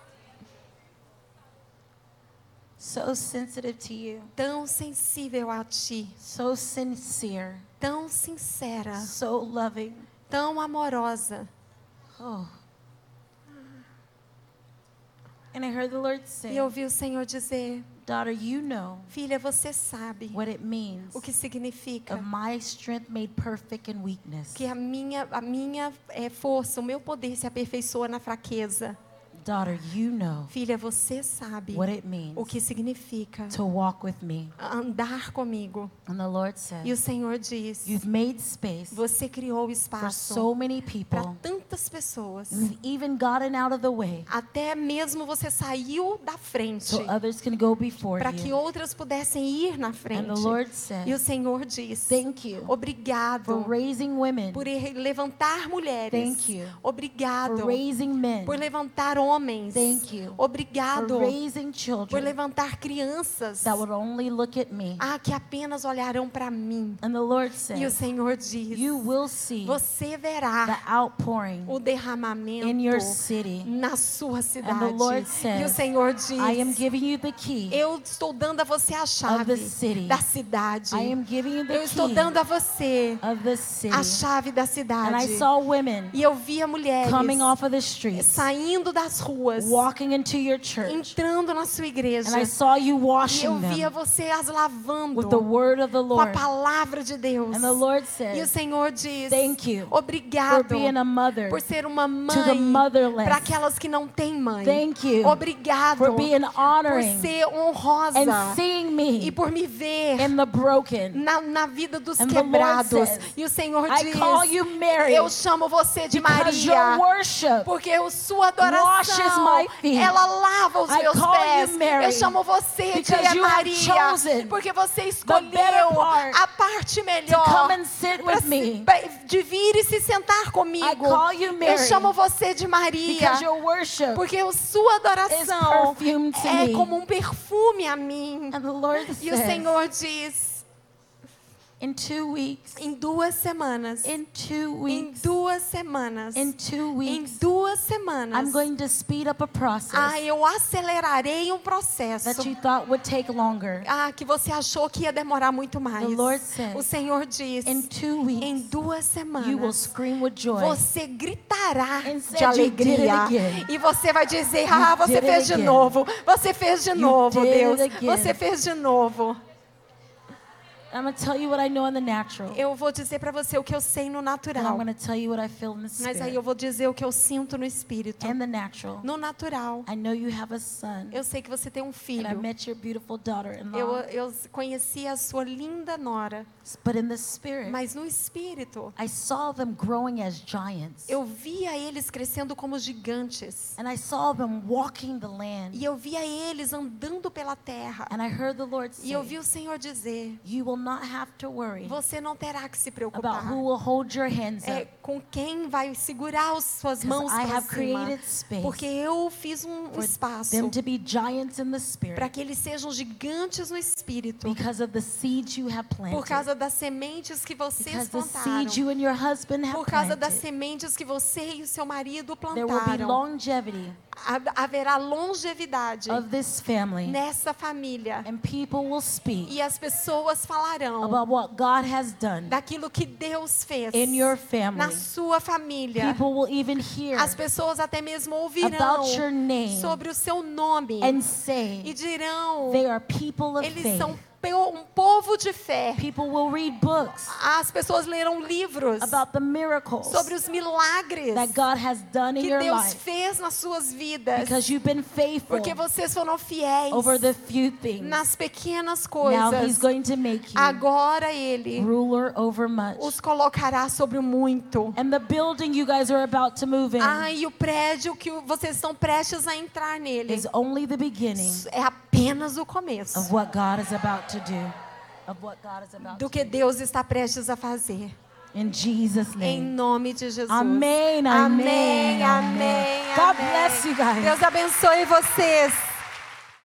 So sensitive to you, tão sensível a ti, so sincere, tão sincera, so loving. tão amorosa. Oh. And I heard the Lord E say, eu ouvi o Senhor dizer: Daughter, you know Filha, você sabe what it means o que significa my strength made perfect in weakness. que a minha, a minha eh, força, o meu poder se aperfeiçoa na fraqueza. Daughter, you know Filha, você sabe what it means o que significa to walk with me. andar comigo. And the Lord E o Senhor diz: You've made space Você criou for espaço so many para people. tantas pessoas. You've even gotten out of the way Até mesmo você saiu da frente so para que outras pudessem ir na And frente. the Lord E o Senhor diz: Thank you for Obrigado raising women, por levantar mulheres. Thank you for Obrigado raising men, por levantar homens. Thank you Obrigado for raising por levantar crianças. that would only look at me. Ah, que apenas olharão para mim. And the Lord E o says, Senhor diz: You will see Você the verá o derramamento in your city. na sua cidade. the Lord e o Senhor diz: I am giving you the key. Eu estou dando a você a chave the city. da cidade. I am giving you the Eu estou dando a você of the city. a chave da And cidade. I saw women E eu via mulheres coming off of the streets, saindo das ruas, walking into your church. entrando na sua igreja. And I saw you E eu washing via você as lavando with the word of the com a Lord. palavra de Deus. And the Lord E o says, Senhor diz: Thank you for Obrigado being a mother por ser uma to the mãe motherless. para aquelas que não têm mãe. Thank you Obrigado for being por honoring ser honrosa and seeing e me por me ver in the broken. na, na vida dos And the Lord quebrados. says, E o Senhor I diz: call you Mary Eu chamo você de Maria. worship Porque o sua washes my feet. ela lava os I meus pés. Mary Eu chamo você de Maria. Porque você escolheu a parte melhor. de vir e se sentar comigo. Eu chamo você de Maria. Porque a sua adoração é me. como um perfume a mim. E o Senhor diz: in two weeks, em duas semanas, in two em weeks, duas semanas, in two em weeks, duas semanas, I'm going to speed up a ah, process eu acelerarei um processo. that you thought would take longer. Ah, que você achou que ia demorar muito mais. The Lord says, o Senhor diz: In two em weeks, duas you will semanas, scream with joy. você gritará de said alegria. E você vai dizer: Ah, você fez de again. novo. Você fez de novo, Deus. Você fez de novo. Eu vou dizer para você o que eu sei no natural. going to tell you what I feel in the Mas aí eu vou dizer o que eu sinto no espírito. And the natural. No natural, I know you have a son. eu sei que você tem um filho. met your beautiful Eu, eu conheci a sua linda nora. But in the spirit, Mas no espírito, I saw them growing as giants. eu via eles crescendo como gigantes. And I saw them walking the land. E eu via eles andando pela terra. And I heard the Lord E eu say, vi o Senhor dizer: You will not have to worry Você não terá que se about preocupar. who will hold your hands É, com quem vai segurar as suas mãos I have cima. created space Porque eu fiz um for espaço them to be giants in the para spirit que eles sejam gigantes no espírito. because of the seeds you have Por planted. Causa das sementes que vocês plantaram. Por causa das sementes que você e o seu marido plantaram. Haverá longevidade of this family. nessa família. And people will speak E as pessoas falarão about what God has done daquilo que Deus fez in your na sua família. People will even hear As pessoas até mesmo ouvirão about your name sobre o seu nome and e dirão: they are people of eles são um povo de fé. People will read books As pessoas lerão livros about the miracles sobre os milagres that God has done in que your Deus life fez nas suas vidas. because you've been faithful Porque vocês foram fiéis over the few things. nas pequenas Now He's coisas. going to make you Agora Ele ruler over much. os colocará sobre o muito. And the building you guys are about to move in Ah, e o prédio que vocês estão prestes a entrar nele is only the beginning é apenas o começo of what God is about to do. Que. Deus está prestes a fazer. In Jesus' Em nome de Jesus. Amém, amém, amém, amém. Deus abençoe vocês.